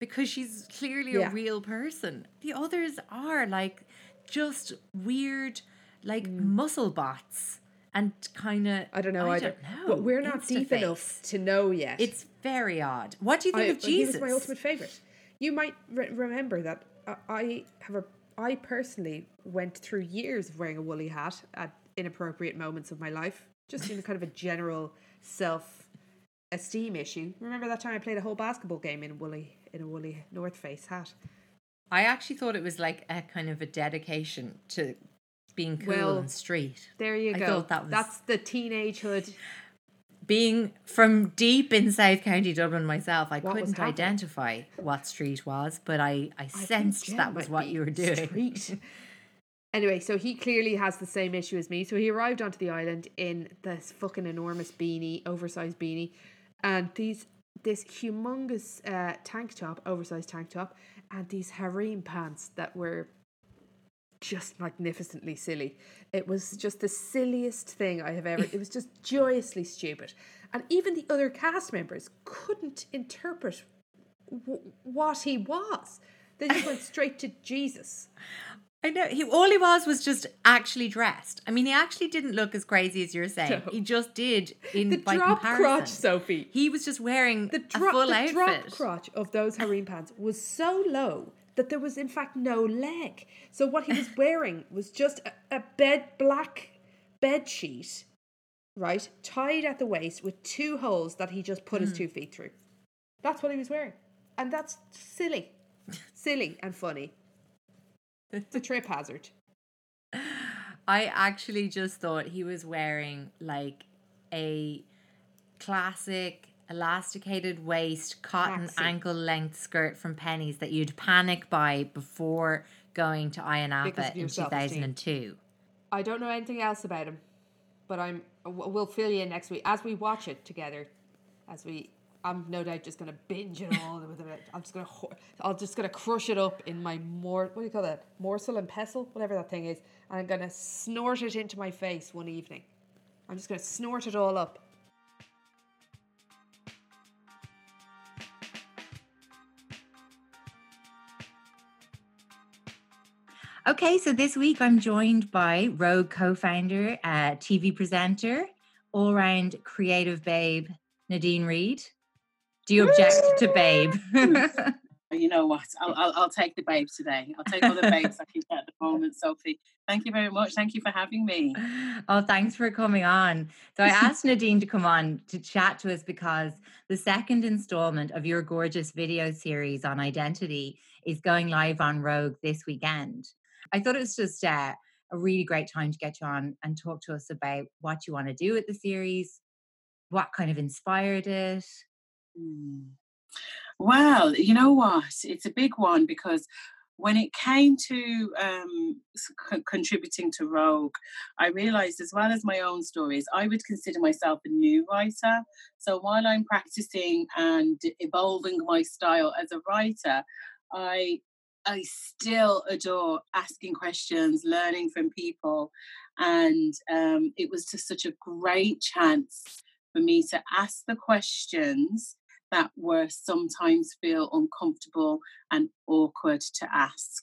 because she's clearly Yeah. a real person. The others are like just weird, like muscle bots and kind of. Mm. I don't know I either. don't know. But we're not deep enough to know yet. It's very odd. What do you think I, of well, he Jesus? was my ultimate favorite. You might re- remember that I- have a. I personally went through years of wearing a woolly hat at inappropriate moments of my life, just in a kind of a general self esteem issue. Remember that time I played a whole basketball game in a woolly in a woolly North Face hat? I actually thought it was like a kind of a dedication to being cool Well, and street. There you I go. thought that was- That's the teenagehood. Being from deep in South County Dublin myself, I What couldn't identify what street was, but I, I, I sensed that was what you were doing. street. Anyway, so he clearly has the same issue as me. So he arrived onto the island in this fucking enormous beanie, oversized beanie, and these this humongous uh, tank top, oversized tank top, and these harem pants that were just magnificently silly. It was just the silliest thing I have ever. It was just joyously stupid, and even the other cast members couldn't interpret w- what he was. They just went straight to Jesus. I know. He all he was was just actually dressed. I mean, he actually didn't look as crazy as you're saying. No. He just did in The by drop comparison. crotch, Sophie. He was just wearing The, full the drop crotch of those harem pants was so low that there was in fact no leg. So what he was wearing was just a, a bed black bed sheet, right, tied at the waist with two holes that he just put his mm. two feet through. That's what he was wearing, and that's silly, silly and funny. It's a trip hazard. I actually just thought he was wearing like a classic elasticated waist cotton Classy. ankle length skirt from Penneys that you'd panic buy before going to Ayia Napa in 2002. I don't know anything else about him, but I'm. We'll fill you in next week as we watch it together. As we, I'm no doubt just gonna binge it all. with it. I'm just gonna. I'm just gonna crush it up in my more. What do you call that? Morsel and pestle, whatever that thing is. And I'm gonna snort it into my face one evening. I'm just gonna snort it all up. Okay, so this week I'm joined by Rogue co founder, uh, TV presenter, all round creative babe, Nadine Reid. Do you object to babe? You know what? I'll, I'll, I'll take the babes today. I'll take all the babes I can get at the moment, Sophie. Thank you very much. Thank you for having me. oh, thanks for coming on. So I asked Nadine to come on to chat to us because the second installment of your gorgeous video series on identity is going live on Rogue this weekend. I thought it was just a really great time to get you on and talk to us about what you want to do with the series, what kind of inspired it. Hmm. Well, you know what? It's a big one because when it came to um, co- contributing to Rogue, I realized as well as my own stories, I would consider myself a new writer. So while I'm practicing and evolving my style as a writer, I I still adore asking questions, learning from people, and um, it was just such a great chance for me to ask the questions that were sometimes feel uncomfortable and awkward to ask.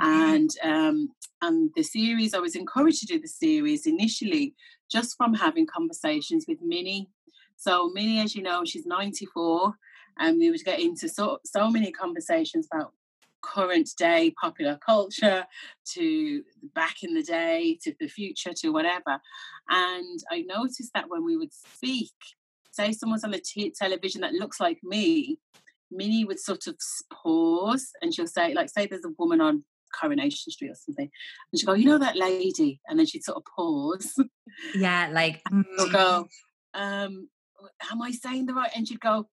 And um, and the series, I was encouraged to do the series initially just from having conversations with Minnie. So Minnie, as you know, she's 94, and we would get into so so many conversations about current day popular culture to back in the day to the future to whatever. And i noticed that when we would speak say someone's on the t- television that looks like me minnie would sort of pause and she'll say like say there's a woman on coronation street or something and she'll go you know that lady? And then she'd sort of pause. Yeah, like she'll go um am i saying the right and she'd go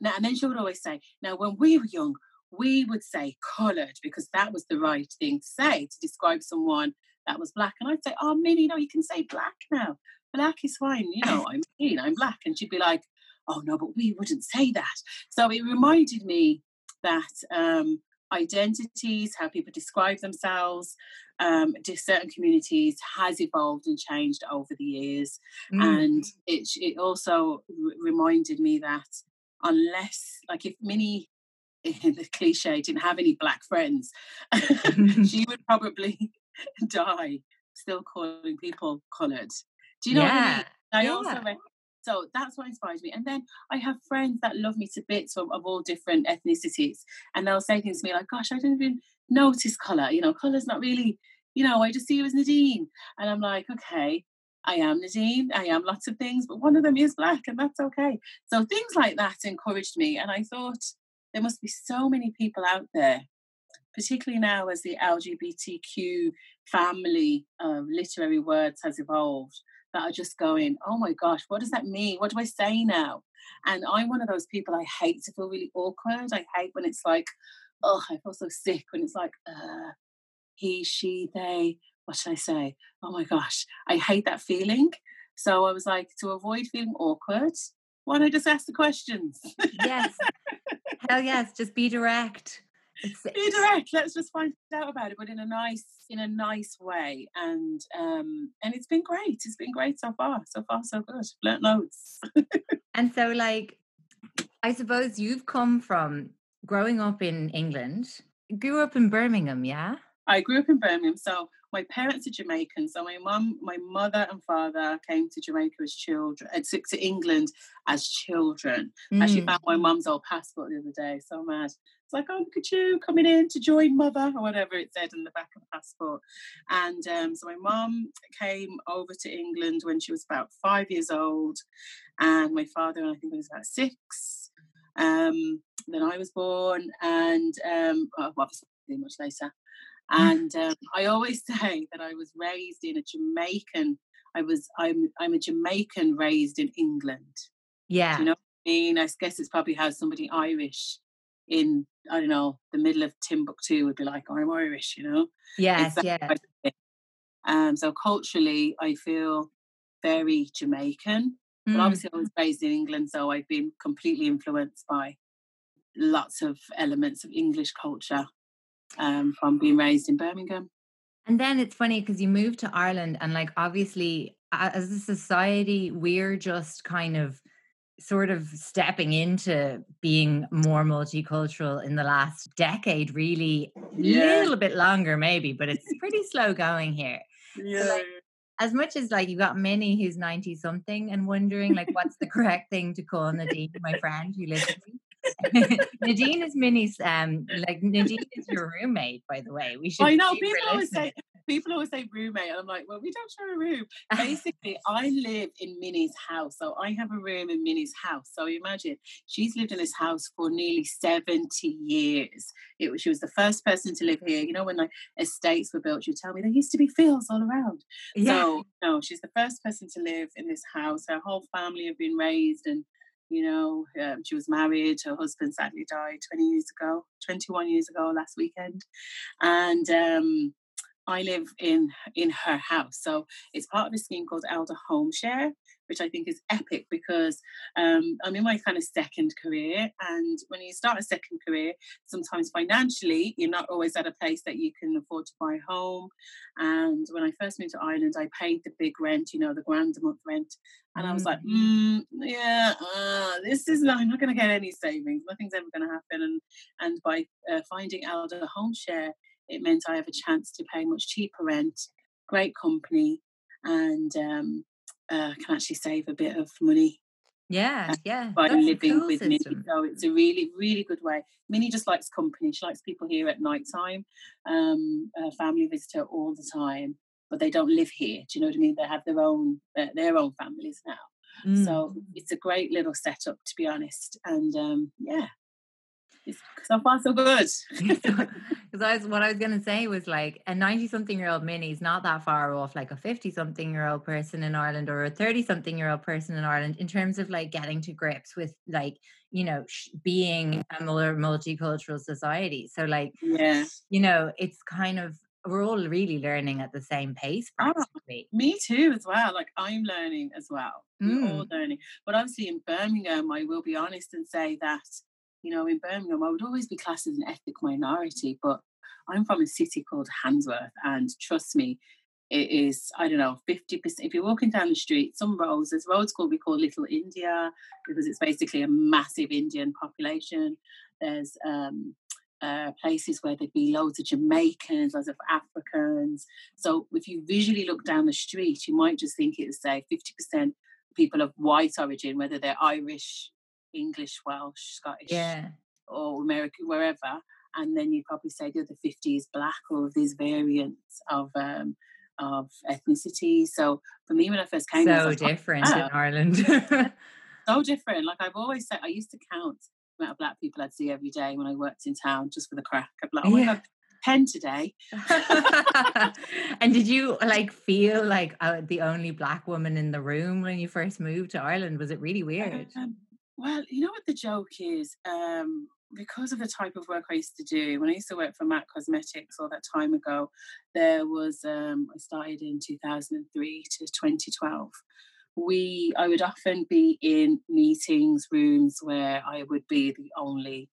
no and then she would always say now when we were young we would say coloured because that was the right thing to say to describe someone that was black. And I'd say, oh, Minnie, no, you can say black now. Black is fine. You know, I'm mean, I'm black. And she'd be like, oh, no, but we wouldn't say that. So it reminded me that um, identities, how people describe themselves, um, certain communities has evolved and changed over the years. mm, And it, it also r- reminded me that unless, like, if Minnie the cliche didn't have any black friends, she would probably die still calling people coloured. Do you know yeah. what I mean? I yeah. also so that's what inspires me. And then I have friends that love me to bits of, of all different ethnicities. And they'll say things to me like, gosh, I didn't even notice colour. You know, colour's not really, you know, I just see you as Nadine. And I'm like, okay, I am Nadine. I am lots of things, but one of them is black, and that's okay. So things like that encouraged me. And I thought there must be so many people out there, particularly now as the LGBTQ family of literary words has evolved that are just going, oh my gosh, what does that mean? What do I say now? And I'm one of those people I hate to feel really awkward. I hate when it's like, oh, I feel so sick when it's like, uh, he, she, they, what should I say? Oh my gosh, I hate that feeling. So I was like, to avoid feeling awkward, why don't I just ask the questions? Yes. Hell yes, just be direct. It's, be direct. Let's just find out about it, but in a nice, in a nice way. And um, and it's been great. It's been great so far. So far, so good. Learned loads. and so, like, I suppose you've come from growing up in England. Grew up in Birmingham, yeah. I grew up in Birmingham, so my parents are Jamaican. So my mum, my mother and father came to Jamaica as children, uh, to, to England as children. Mm. Actually found my mum's old passport the other day. So mad. It's like, oh, look at you coming in to join mother or whatever it said in the back of the passport. And um, so my mum came over to England when she was about five years old, and my father, I think, was about six. Um, then I was born, and um, well, much later. And um, I always say that I was raised in a Jamaican. I was I'm I'm a Jamaican raised in England. Yeah. Do you know I mean? I guess it's probably how somebody Irish in I don't know the middle of Timbuktu would be like, oh, I'm Irish, you know. Yes, yeah. Um, so culturally, I feel very Jamaican. Mm. But obviously, I was raised in England, so I've been completely influenced by lots of elements of English culture um, from being raised in Birmingham. And then it's funny because you moved to Ireland, and like obviously, as a society, we're just kind of sort of stepping into being more multicultural in the last decade, really, a Yeah. little bit longer, maybe, but it's pretty slow going here. Yeah. like, As much as like you got Minnie who's 90 something and wondering like what's the correct thing to call Nadine, my friend who lives with me. Nadine is Minnie's um like Nadine is your roommate, by the way. We should I know people always say people always say roommate, and I'm like, well, we don't share a room. Basically, I live in Minnie's house, so I have a room in Minnie's house. So imagine she's lived in this house for nearly 70 years. It was she was the first person to live here. You know, when like estates were built, you tell me there used to be fields all around. Yeah. So no, she's the first person to live in this house. Her whole family have been raised and. You know, um, she was married. Her husband sadly died 20 years ago, 21 years ago last weekend. And um, I live in in her house. So it's part of a scheme called Elder Home Share, which I think is epic because um, I'm in my kind of second career. And when you start a second career, sometimes financially, you're not always at a place that you can afford to buy a home. And when I first moved to Ireland, I paid the big rent, you know, the grand a month rent. And I was like, mm, yeah, uh, this is not, I'm not going to get any savings. Nothing's ever going to happen. And and by uh, finding Elder Home Share, it meant I have a chance to pay much cheaper rent, great company, and um, uh, can actually save a bit of money Yeah, yeah. by That's living cool with Minnie. So it's a really, really good way. Minnie just likes company. She likes people here at night time. Um, family visit her all the time, but they don't live here. Do you know what I mean? They have their own uh, their own families now. Mm. So it's a great little setup, to be honest. And um, yeah, so far so good. Because I was, what I was going to say was like a 90 something year old Minnie is not that far off like a 50 something year old person in Ireland or a 30 something year old person in Ireland in terms of like getting to grips with like, you know, sh- being a more multicultural society. So, like, yeah. you know, it's kind of, we're all really learning at the same pace. Practically. Me too, as well. Like I'm learning as well. We're all Mm. learning. But obviously, in Birmingham, I will be honest and say that, you know, in Birmingham, I would always be classed as an ethnic minority. But I'm from a city called Handsworth, and trust me, it is I don't know, fifty percent. If you're walking down the street, some roads, there's roads called we call Little India because it's basically a massive Indian population. There's um, uh, places where there'd be loads of Jamaicans, loads of Africans. So if you visually look down the street, you might just think it's, say 50% people of white origin, whether they're Irish, English, Welsh, Scottish, Yeah. or American, wherever. And then you probably say the other 50 is black or these variants of um, of ethnicity. So for me, when I first came, So like, "Oh, different in. Ireland. so different. Like I've always said, I used to count the amount of black people I'd see every day when I worked in town just for the crack. I'd be like, oh my Yeah. god, ten today. and did you like feel like uh, the only black woman in the room when you first moved to Ireland? Was it really weird? Um, well, you know what the joke is? Um, because of the type of work I used to do, when I used to work for MAC Cosmetics all that time ago, there was um, I started in 2003 to 2012. We I would often be in meetings rooms where I would be the only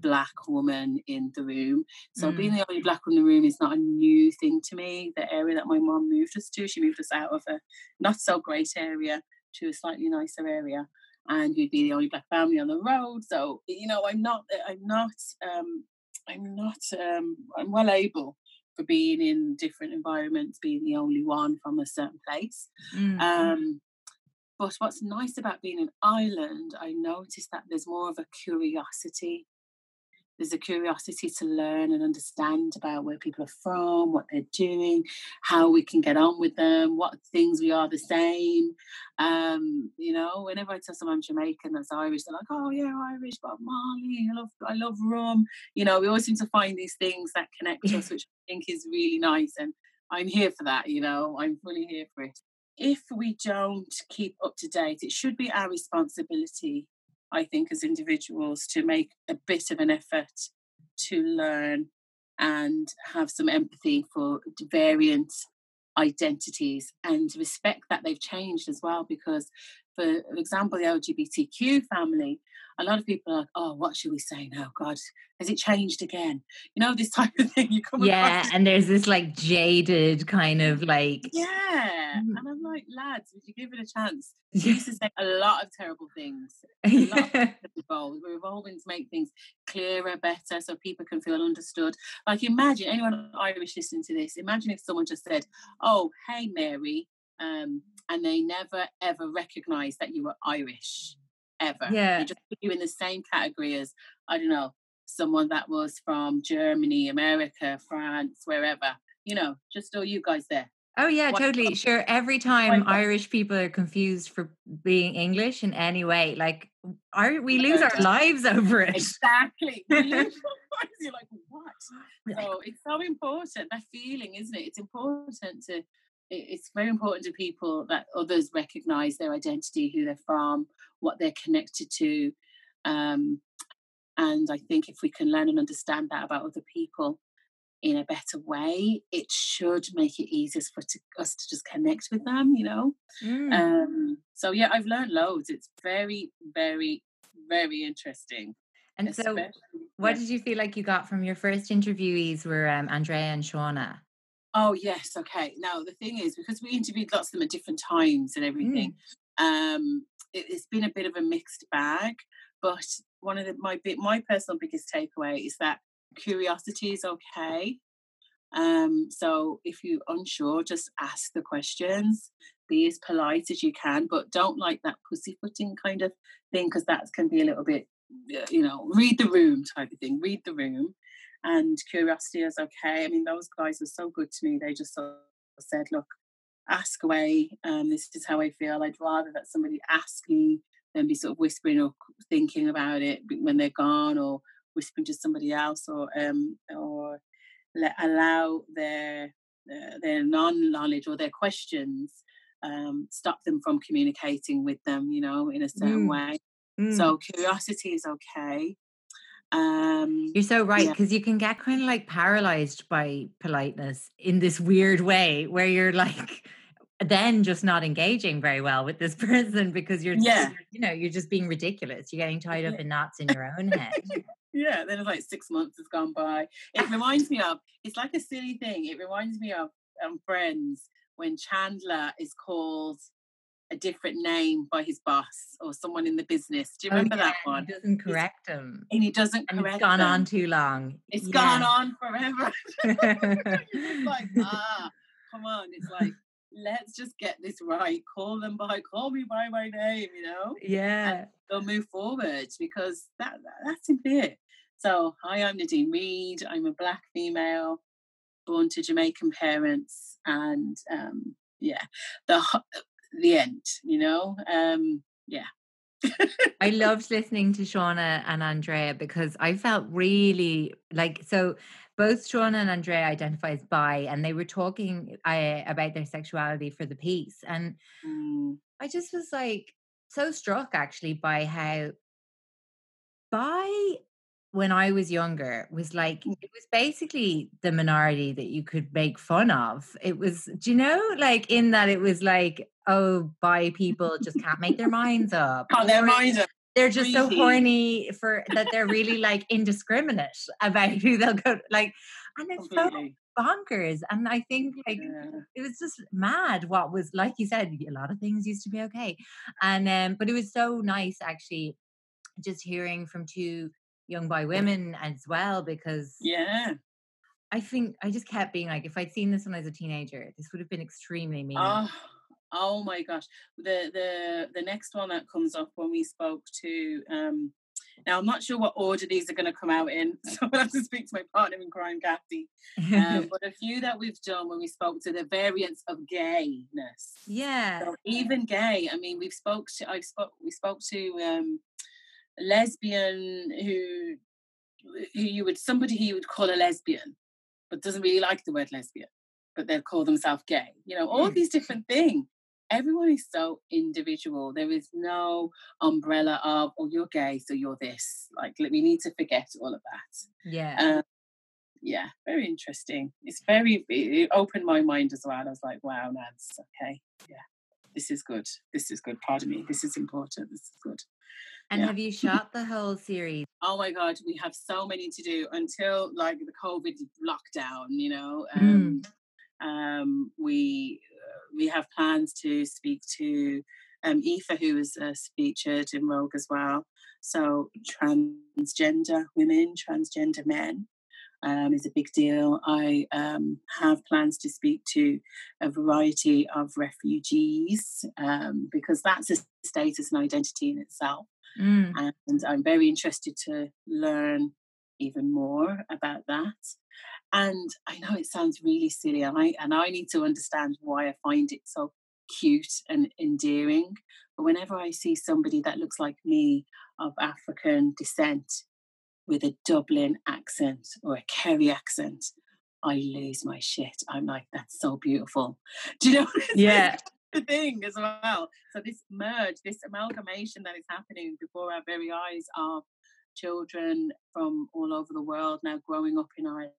black woman in the room. So Mm. being the only black woman in the room is not a new thing to me. The area that my mom moved us to, she moved us out of a not so great area to a slightly nicer area and we'd be the only black family on the road. So you know, I'm not, I'm not, um, I'm not, um, I'm well able for being in different environments, being the only one from a certain place. Mm. Um, but what's nice about being in Ireland, I noticed that there's more of a curiosity. There's a curiosity to learn and understand about where people are from, what they're doing, how we can get on with them, what things we are the same. Um, you know, whenever I tell someone I'm Jamaican that's Irish, they're like, "Oh yeah, Irish, Bob Marley, I love, I love rum." You know, we always seem to find these things that connect us, which I think is really nice, and I'm here for that. You know, I'm fully here for it if we don't keep up to date, it should be our responsibility, I think, as individuals to make a bit of an effort to learn and have some empathy for variant identities and respect that they've changed as well. Because, for example, the LGBTQ family, a lot of people are like, oh, what should we say now? God, has it changed again? You know, this type of thing you come yeah, across. and there's this like jaded kind of like Yeah. Mm. And I'm like, lads, would you give it a chance? We used to say a lot of terrible things. A lot of evolved. We're evolving to make things clearer, better, so people can feel understood. Like, imagine anyone Irish listening to this, imagine if someone just said, Oh, hey, Mary, um, and they never ever recognized that you were Irish, ever. Yeah. They just put you in the same category as, I don't know, someone that was from Germany, America, France, wherever. You know, just all you guys there. Oh yeah, Why totally. Sure. Every time? Irish people are confused for being English in any way, like our, we lose our lives over it. Exactly. We lose You're like, what? So it's so important. That feeling, isn't it? It's important to. It's very important to people that others recognise their identity, who they're from, what they're connected to, um, and I think if we can learn and understand that about other people in a better way, it should make it easier for to, us to just connect with them. You know. Mm. Um, so yeah, I've learned loads. It's very, very, very interesting. and so, what yeah. did you feel like you got from your first interviewees? Were um, Andrea and Shauna? Oh yes, okay. Now the thing is, because we interviewed lots of them at different times and everything, Mm. um, it, it's been a bit of a mixed bag. But one of the, my my personal biggest takeaway is that curiosity is okay. Um, so if you're unsure, just ask the questions. Be as polite as you can, but don't like that pussyfooting kind of thing because that can be a little bit, you know, read the room type of thing. Read the room, and curiosity is okay. I mean, those guys were so good to me. They just sort of said, "Look, ask away. Um, this is how I feel. I'd rather that somebody ask me than be sort of whispering or thinking about it when they're gone, or whispering to somebody else, or um, or let, allow their uh, their non-knowledge or their questions um, stop them from communicating with them. You know, in a certain Mm. way. Mm. So curiosity is okay. Um, You're so right yeah. because you can get kind of like paralyzed by politeness in this weird way where you're like then just not engaging very well with this person because you're Yeah. you know you're just being ridiculous you're getting tied up Yeah. in knots in your own head yeah, then it's like six months has gone by. It reminds me of it's like a silly thing. It reminds me of um, Friends when Chandler is called a different name by his boss or someone in the business. Do you Oh, remember yeah, that one? He doesn't correct him. And he doesn't And correct it's gone them. on too long. It's Yeah. gone on forever. like, ah, come on. It's like, let's just get this right. Call them by, call me by my name, you know? yeah. They'll move forward because that, that that's simply it. So, hi, I'm Nadine Reid. I'm a black female born to Jamaican parents, and um, yeah, the the end. You know, um, yeah. I loved listening to Shauna and Andrea because I felt really like so both Shauna and Andrea identify as bi and they were talking uh, about their sexuality for the piece and Mm, I just was like so struck actually by how bi when I was younger was like Mm. it was basically the minority that you could make fun of. It was do you know like in that it was like oh bi people just can't make their minds up. Can't their or mind up. They're just so horny for that they're really like indiscriminate about who they'll go like and it's so bonkers and i think like Yeah. it was just mad what was like you said a lot of things used to be okay and um but it was so nice actually just hearing from two young boy women as well because Yeah. i think i just kept being like if i'd seen this when i was a teenager this would have been extremely mean Oh, oh my gosh. The the the next one that comes up when we spoke to um now I'm not sure what order these are going to come out in, so I'll have to speak to my partner in crime, Kathy. Um, but a few that we've done when we spoke to the variants of gayness. yeah So even gay, I mean, we've spoke to I spoke we spoke to um a lesbian who who you would somebody who you would call a lesbian, but doesn't really like the word lesbian, but they'll call themselves gay. You know, all Mm. these different things. Everyone is so individual. There is no umbrella of, oh, you're gay, so you're this. Like, we need to forget all of that. yeah Um, yeah, very interesting. It's very, it opened my mind as well. I was like, wow, Nance, okay, yeah, this is good. This is good. Pardon me. This is important. This is good. and yeah. have you shot the whole series Oh my God, we have so many to do until like the COVID lockdown, you know. Mm. Um, um, we we have plans to speak to um, Aoife, who was uh, featured in Rogue as well. So transgender women, transgender men um, is a big deal. I um, have plans to speak to a variety of refugees um, because that's a status and identity in itself Mm. and I'm very interested to learn even more about that. And I know it sounds really silly, and I and I need to understand why I find it so cute and endearing. But whenever I see somebody that looks like me of African descent with a Dublin accent or a Kerry accent, I lose my shit. I'm like, that's so beautiful. Do you know? Yeah the thing as well. So this merge, this amalgamation that is happening before our very eyes of children from all over the world now growing up in Ireland.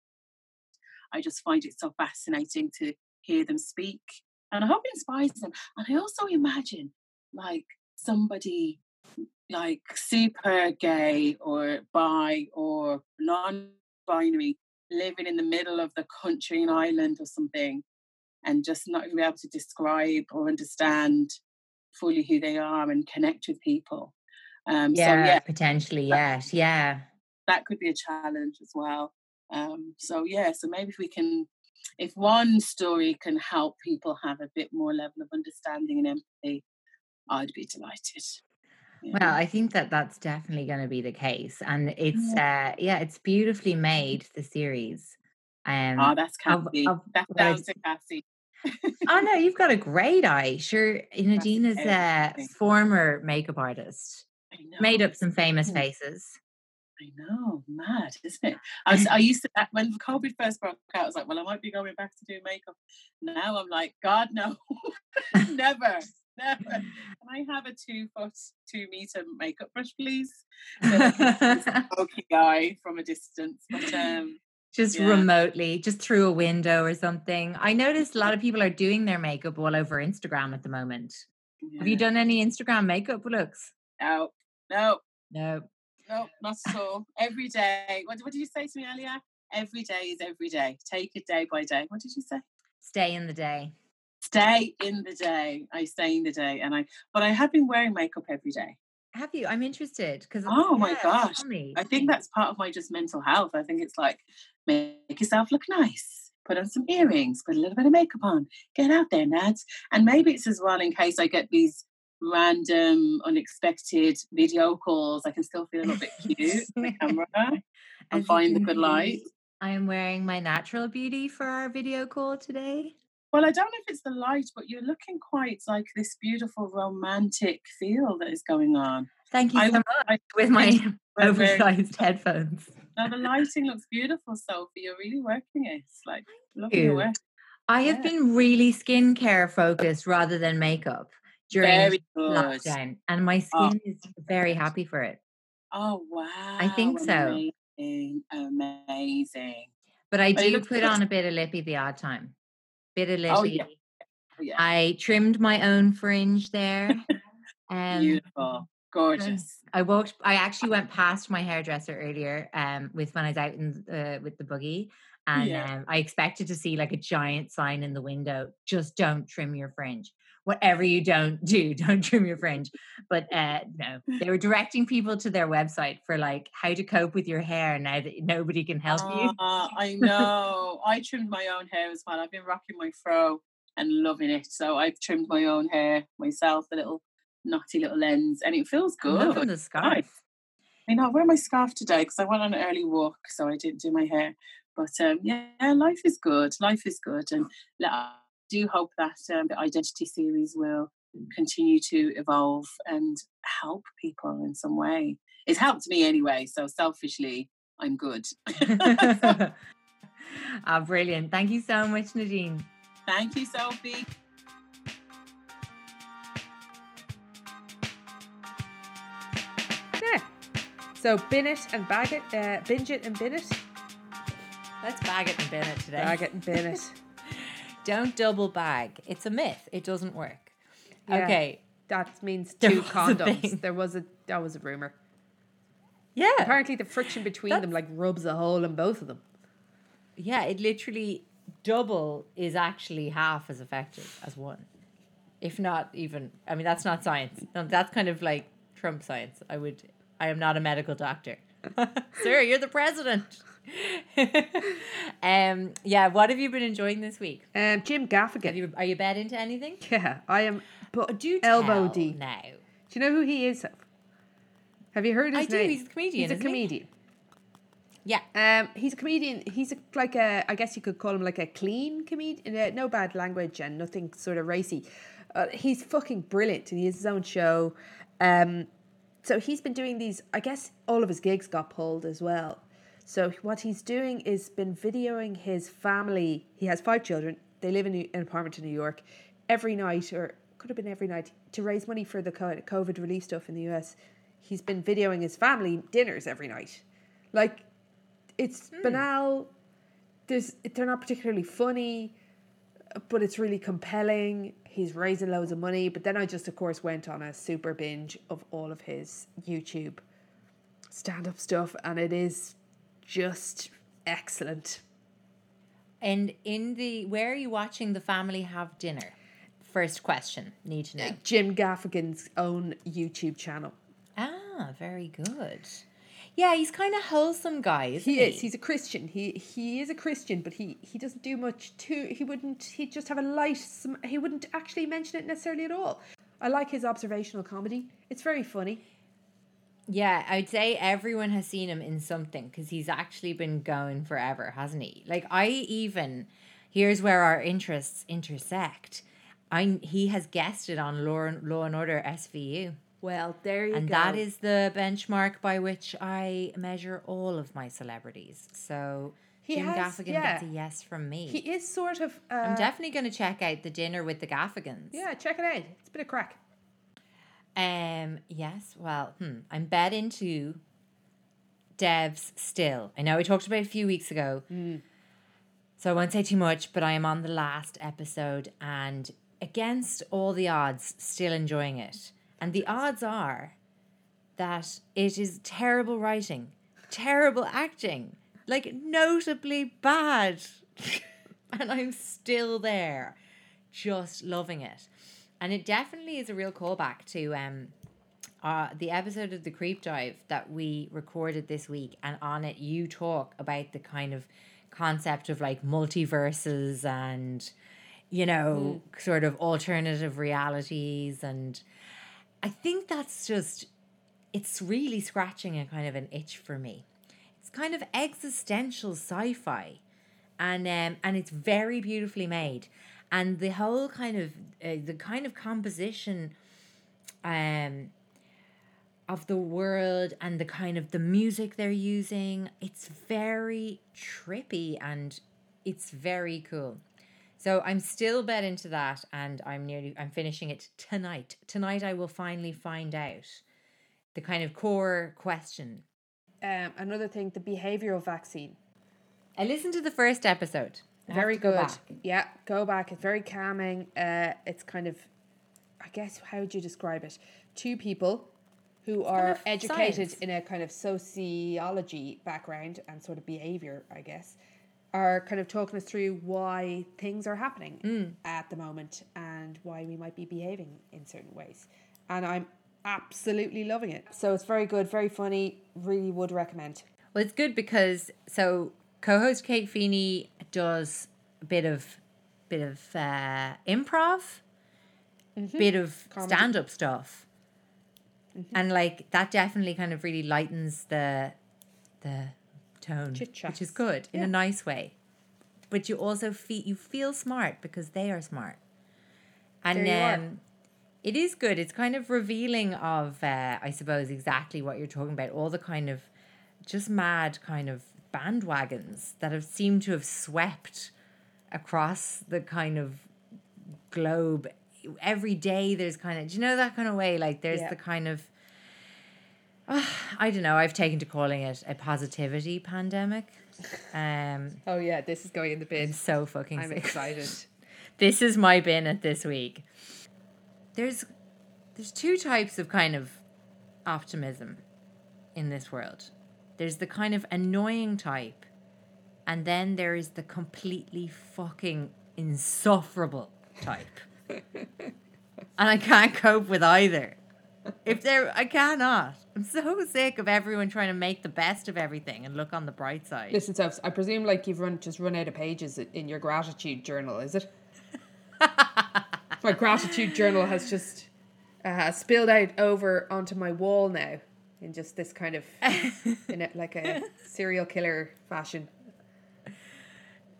I just find it so fascinating to hear them speak. And I hope it inspires them. And I also imagine like somebody like super gay or bi or non-binary living in the middle of the country in Ireland or something and just not be able to describe or understand fully who they are and connect with people. Um, yeah, So yeah, potentially yes yeah that could be a challenge as well. Um, so yeah, so maybe if we can, if one story can help people have a bit more level of understanding and empathy, I'd be delighted. you Well. I think that that's definitely going to be the case, and it's uh, yeah, it's beautifully made the series. Um, oh, that's of- Cassie. of that's what I down to Cassie. oh no, you've got a great eye. Sure, Nadine is a former makeup artist. Made up some famous Mm. faces. I know, mad, isn't it? I, was, I used to uh, when COVID first broke out. I was like, well, I might be going back to do makeup. Now I'm like, God, no, never, never. Can I have a two foot, two meter makeup brush, please? So that I can see this smoky eye from a distance. But um, just Yeah. remotely, just through a window or something. I noticed a lot of people are doing their makeup all over Instagram at the moment. Have you done any Instagram makeup looks? No, no, No. no, not at all. Every day. What, what did you say to me earlier? Every day is every day. Take it day by day. What did you say? Stay in the day. stay in the day. I stay in the day, and I. But I have been wearing makeup every day. Have you? I'm interested because Oh my gosh. I think that's part of my just mental health. I think it's like make yourself look nice. Put on some earrings, put a little bit of makeup on. Get out there, Nads. And maybe it's as well in case I get these random, unexpected video calls. I can still feel a little bit cute on the camera and As find the good light. I am wearing my natural beauty for our video call today. Well, I don't know if it's the light, but you're looking quite like this beautiful romantic feel that is going on. Thank you I so much I with my think we're very- oversized headphones. Now the lighting looks beautiful, Sophie. You're really working it. It's like lovely you. work. I have Yeah. been really skincare focused rather than makeup during lockdown, and my Oh. skin is very happy for it. Oh wow! I think so. Amazing, amazing. But I do put good. on a bit of lippy the odd time. Bit of lippy. Oh, yeah. Oh, yeah, I trimmed my own fringe there. Um, beautiful, gorgeous. I walked. I actually went past my hairdresser earlier, um, with when I was out in uh, with the buggy, and Yeah. um, I expected to see like a giant sign in the window: "Just don't trim your fringe. Whatever you don't do, don't trim your fringe." But uh, no, they were directing people to their website for like how to cope with your hair now that nobody can help you. Ah, I know. I trimmed my own hair as well. I've been rocking my fro and loving it. So I've trimmed my own hair myself, the little knotty little ends, and it feels good. loving the scarf. I know, I wear my scarf today because I went on an early walk, so I didn't do my hair. But um, yeah, life is good. Life is good, and do hope that um, the identity series will continue to evolve and help people in some way. It's helped me anyway, so selfishly, I'm good. Ah, brilliant! Thank you so much, Nadine. Thank you, Sophie. Yeah. So bin it and bag it, uh, binge it and bin it. Let's bag it and bin it today. Bag it and bin it. Don't double bag. It's a myth. It doesn't work. Yeah. Okay. That means two condoms. There was a that was a rumor. Yeah. Apparently, the friction between them like rubs a hole in both of them. Yeah, it literally double is actually half as effective as one. If not even I mean that's not science. No, that's kind of like Trump science. I would I am not a medical doctor. Sir, you're the president. um yeah, what have you been enjoying this week? Um, Jim Gaffigan. you are you bet into anything? Yeah, I am. But Do elbow deep. now. Do you know who he is? Have you heard his I do, he's a comedian, He's a isn't he? comedian. Yeah. Um, he's a comedian. He's a, like a, I guess you could call him like a clean comedian. Uh, no bad language and nothing sort of racy. Uh, he's fucking brilliant, and he has his own show. Um, so he's been doing these. I guess all of his gigs got pulled as well. So what he's doing is been videoing his family. He has five children. They live in an apartment in New York. Every night, or could have been every night, to raise money for the COVID relief stuff in the US. He's been videoing his family dinners every night. Like it's hmm. banal. There's they're not particularly funny, but it's really compelling. He's raising loads of money. But then I just, of course, went on a super binge of all of his YouTube stand up stuff, and it is just excellent. And in the where are you watching the family have dinner? First question. Need to know. Jim Gaffigan's own YouTube channel. Ah, very good. Yeah, he's kind of wholesome guy, isn't He he? is. He's a Christian. He he is a Christian, but he he doesn't do much to. He wouldn't. He'd just have a light. He wouldn't actually mention it necessarily at all. I like his observational comedy. It's very funny. Yeah, I'd say everyone has seen him in something because he's actually been going forever, hasn't he? Like I even here's where our interests intersect. I he has guested on Law and, Law and Order SVU. Well, there you and go. And that is the benchmark by which I measure all of my celebrities. So He Jim has- Gaffigan yeah. gets a yes from me. He is sort of. Uh, I'm definitely going to check out the dinner with the Gaffigans. Yeah, check it out. It's a bit of crack. Um. Yes. Well, hmm, I'm bet into devs still. I know we talked about it a few weeks ago, so I won't say too much. But I am on the last episode, and against all the odds, still enjoying it. And the odds are that it is terrible writing, terrible acting, like notably bad, and I'm still there. just loving it. And it definitely is a real callback to um uh, the episode of the creep dive that we recorded this week. And on it you talk about the kind of concept of like multiverses and you know sort of alternative realities. And i think that's just it's really scratching a kind of an itch for me. It's kind of existential sci-fi. And um, and it's very beautifully made and the whole kind of uh, the kind of composition um of the world and the kind of the music they're using it's very trippy and it's very cool. So i'm still bet into that and i'm nearly i'm finishing it tonight. Tonight i will finally find out the kind of core question. Um, another thing, the behavioral vaccine. i listened to the first episode very go good. Yeah, go back. It's very calming. Uh, it's kind of, I guess, how would you describe it? Two people who are of educated science. in a kind of sociology background and sort of behavior, I guess, are kind of talking us through why things are happening Mm. at the moment and why we might be behaving in certain ways. And I'm absolutely loving it. So it's very good, very funny. Really would recommend. Well, it's good because so co-host Kate Feeney does a bit of bit of uh, improv, bit of Mm-hmm. Mm-hmm. stand-up stuff, and like that definitely kind of really lightens the the tone, which is Chit-chats. good in a nice way. But you also feel you feel smart because they are smart, and There you are. um, it is good. It's kind of revealing of, uh, I suppose, exactly what you're talking about. All the kind of just mad kind of bandwagons that have seemed to have swept across the kind of globe. Every day there's kind of, do you know that kind of way? Like there's Yeah. the kind of, I don't know. I've taken to calling it a positivity pandemic. Um, Oh yeah, this is going in the bin. I'm so fucking I'm sick. excited. this is my bin at this week. There's there's two types of kind of optimism in this world. There's the kind of annoying type, and then there is the completely fucking insufferable type. and I can't cope with either. If there, I cannot. I'm so sick of everyone trying to make the best of everything and look on the bright side. Listen, Soph, I presume like you've run just run out of pages in your gratitude journal, is it? my gratitude journal has just uh, spilled out over onto my wall now in just this kind of in a, like a serial killer fashion.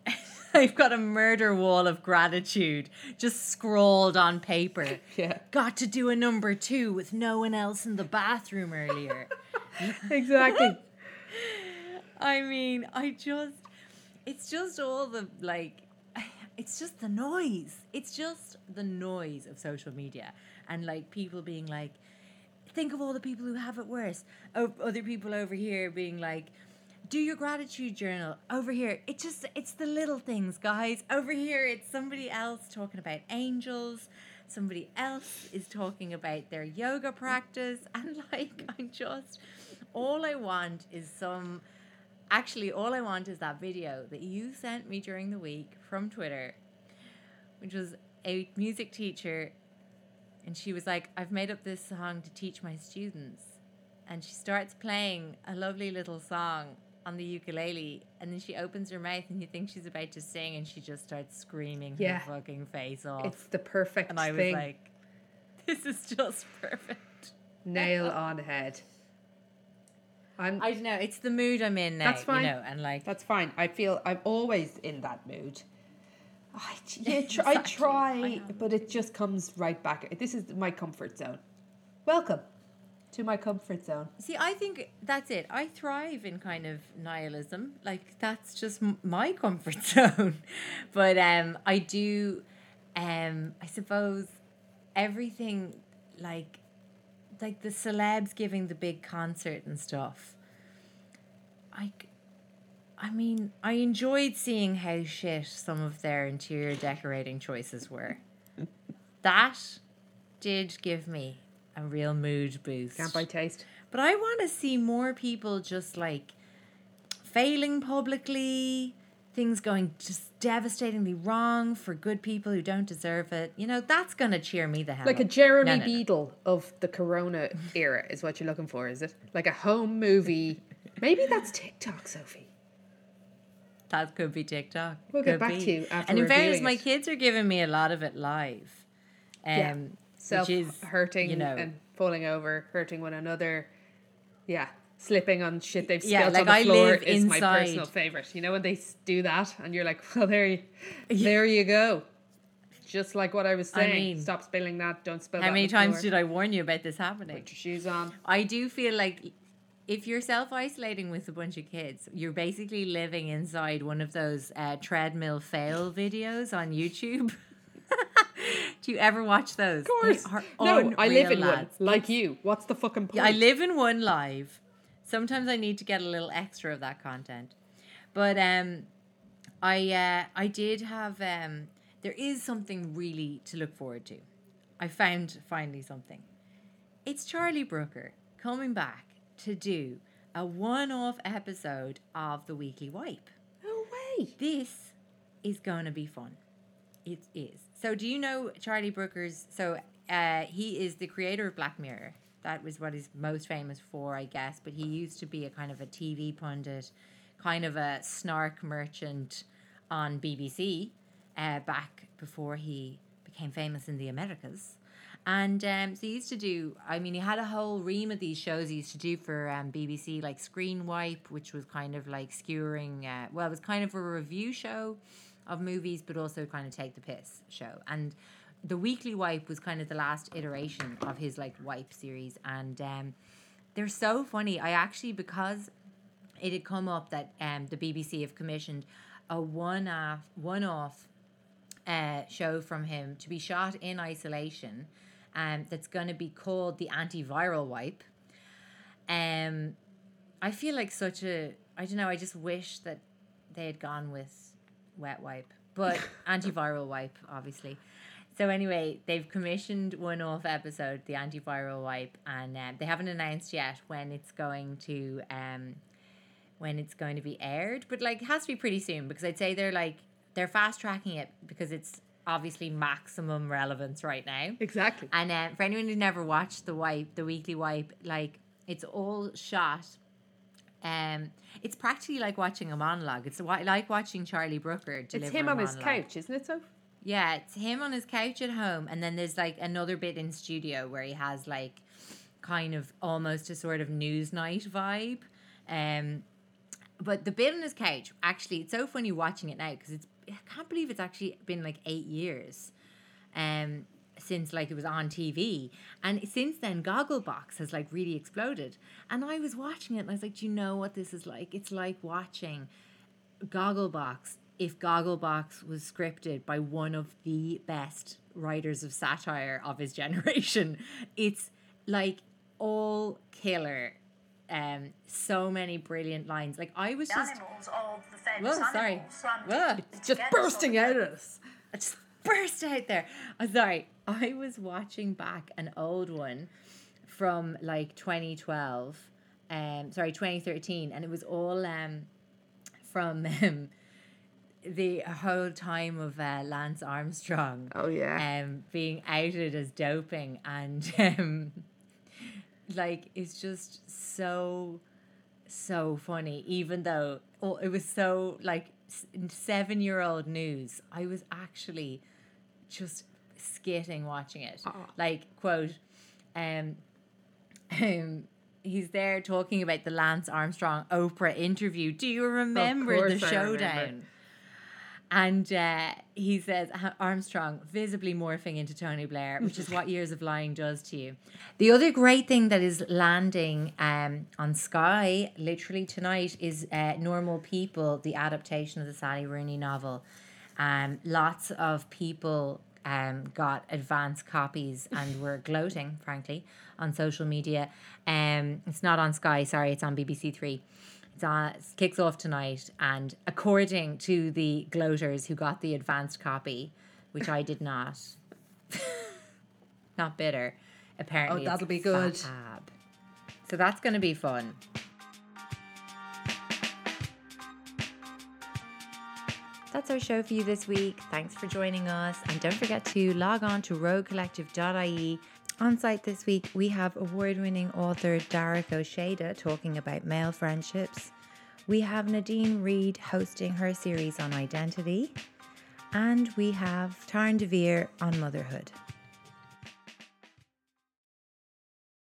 I've got a murder wall of gratitude just scrawled on paper. Yeah, Got to do a number two with no one else in the bathroom earlier. exactly. I mean, I just, it's just all the like, it's just the noise. It's just the noise of social media and like people being like, think of all the people who have it worse. O- other people over here being like, do your gratitude journal over here. It just, it's the little things, guys. Over here, it's somebody else talking about angels. Somebody else is talking about their yoga practice. And like, I just, all I want is some Actually, all I want is that video that you sent me during the week from Twitter, which was a music teacher. And she was like, I've made up this song to teach my students. And she starts playing a lovely little song on the ukulele. And then she opens her mouth, and you think she's about to sing, and she just starts screaming Yeah. her fucking face off. It's the perfect and I was thing. like, this is just perfect. Nail on head. I'm. I don't know. It's the mood I'm in now. That's fine. You know, and like, That's fine. I feel I'm always in that mood. I, yeah, tr- I try, I but it just comes right back. This is my comfort zone. Welcome to my comfort zone. See, I think that's it. I thrive in kind of nihilism. Like that's just m- my comfort zone. but um, I do, um, I suppose, everything like, like the celebs giving the big concert and stuff. I, I mean, I enjoyed seeing how shit some of their interior decorating choices were. that did give me a real mood boost. Can't buy taste. But I want to see more people just like failing publicly, things going just devastatingly wrong for good people who don't deserve it. You know, that's going to cheer me the hell Like a. Jeremy No, no, no. Beadle of the Corona era is what you're looking for, is it? Like a home movie. Maybe that's TikTok, Sophie. That could be TikTok. We'll get back be. to you after And in fairness, my kids are giving me a lot of it live. Um, Yeah. which Self is, hurting you know, and falling over, hurting one another. Yeah. Slipping on shit they've Yeah, spilt like on the I floor is my personal favorite. You know when they do that and you're like, well, there you, there you go. Just like what I was I saying. mean, Stop spilling that. Don't spill how many times floor. did I warn you about this happening? Put your shoes on. I do feel like if you're self isolating with a bunch of kids, you're basically living inside one of those uh, treadmill fail videos on YouTube. do you ever watch those? Of course. No, I live in one. lads. Like you. What's the fucking point? Yeah, I live in one live. Sometimes I need to get a little extra of that content. But um I uh I did have um there is something really to look forward to. I found finally something. It's Charlie Brooker coming back to do a one-off episode of the Weekly Wipe. No way. This is going to be fun. It is. So, do you know Charlie Brooker's? So, uh, he is the creator of Black Mirror. That was what he's most famous for, I guess. But he used to be a kind of a TV pundit, kind of a snark merchant on BBC uh, back before he became famous in the Americas. And um, so he used to do, I mean, he had a whole ream of these shows he used to do for um, BBC, like Screen Wipe, which was kind of like skewering, uh, well, it was kind of a review show of movies, but also kind of take the piss show. And the Weekly Wipe was kind of the last iteration of his like Wipe series. And um, they're so funny. I actually, because it had come up that um, the BBC have commissioned a one-off, one-off uh, show from him to be shot in isolation um, that's going to be called the antiviral wipe. Um, I feel like such a, I don't know, I just wish that they had gone with wet wipe, but antiviral wipe, obviously. So anyway, they've commissioned one off episode, the antiviral wipe, and um, they haven't announced yet when it's going to um, when it's going to be aired, but like it has to be pretty soon because I'd say they're like they're fast tracking it because it's obviously maximum relevance right now. Exactly. And uh, for anyone who's never watched the wipe, the weekly wipe, like it's all shot. Um, it's practically like watching a monologue. It's like watching Charlie Brooker. It's him on his couch, isn't it, so? Yeah, it's him on his couch at home, and then there's like another bit in studio where he has like kind of almost a sort of news night vibe. Um, but the bit on his couch, actually, it's so funny watching it now because it's can't believe it's actually been like eight years, um, since like it was on TV, and since then Gogglebox has like really exploded. And I was watching it, and I was like, do you know what this is like? It's like watching Gogglebox if Gogglebox was scripted by one of the best writers of satire of his generation. It's like all killer. Um, so many brilliant lines. Like I was just animals, all the famous Whoa, sorry. animals run Whoa. just bursting out at us. I just burst out there. I'm sorry. I was watching back an old one from like 2012. Um, sorry, 2013, and it was all um from um the whole time of uh, Lance Armstrong. Oh, yeah. Um, being outed as doping and um, like it's just so so funny. Even though oh, it was so like seven year old news, I was actually just skitting watching it. Like quote, um, um, he's there talking about the Lance Armstrong Oprah interview. Do you remember the showdown remember. And uh, he says Armstrong visibly morphing into Tony Blair, which is what years of lying does to you. The other great thing that is landing um, on Sky literally tonight is uh, Normal People, the adaptation of the Sally Rooney novel. Um, lots of people um, got advance copies and were gloating, frankly, on social media. Um, it's not on Sky, sorry, it's on BBC Three. It kicks off tonight, and according to the gloaters who got the advanced copy, which I did not, not bitter, apparently. Oh, that'll be good. fab. So that's going to be fun. That's our show for you this week. Thanks for joining us. And don't forget to log on to roguecollective.ie. On site this week, we have award winning author Darach Ó Séaghdha talking about male friendships. We have Nadine Reid hosting her series on identity. And we have Tarn Devere on motherhood.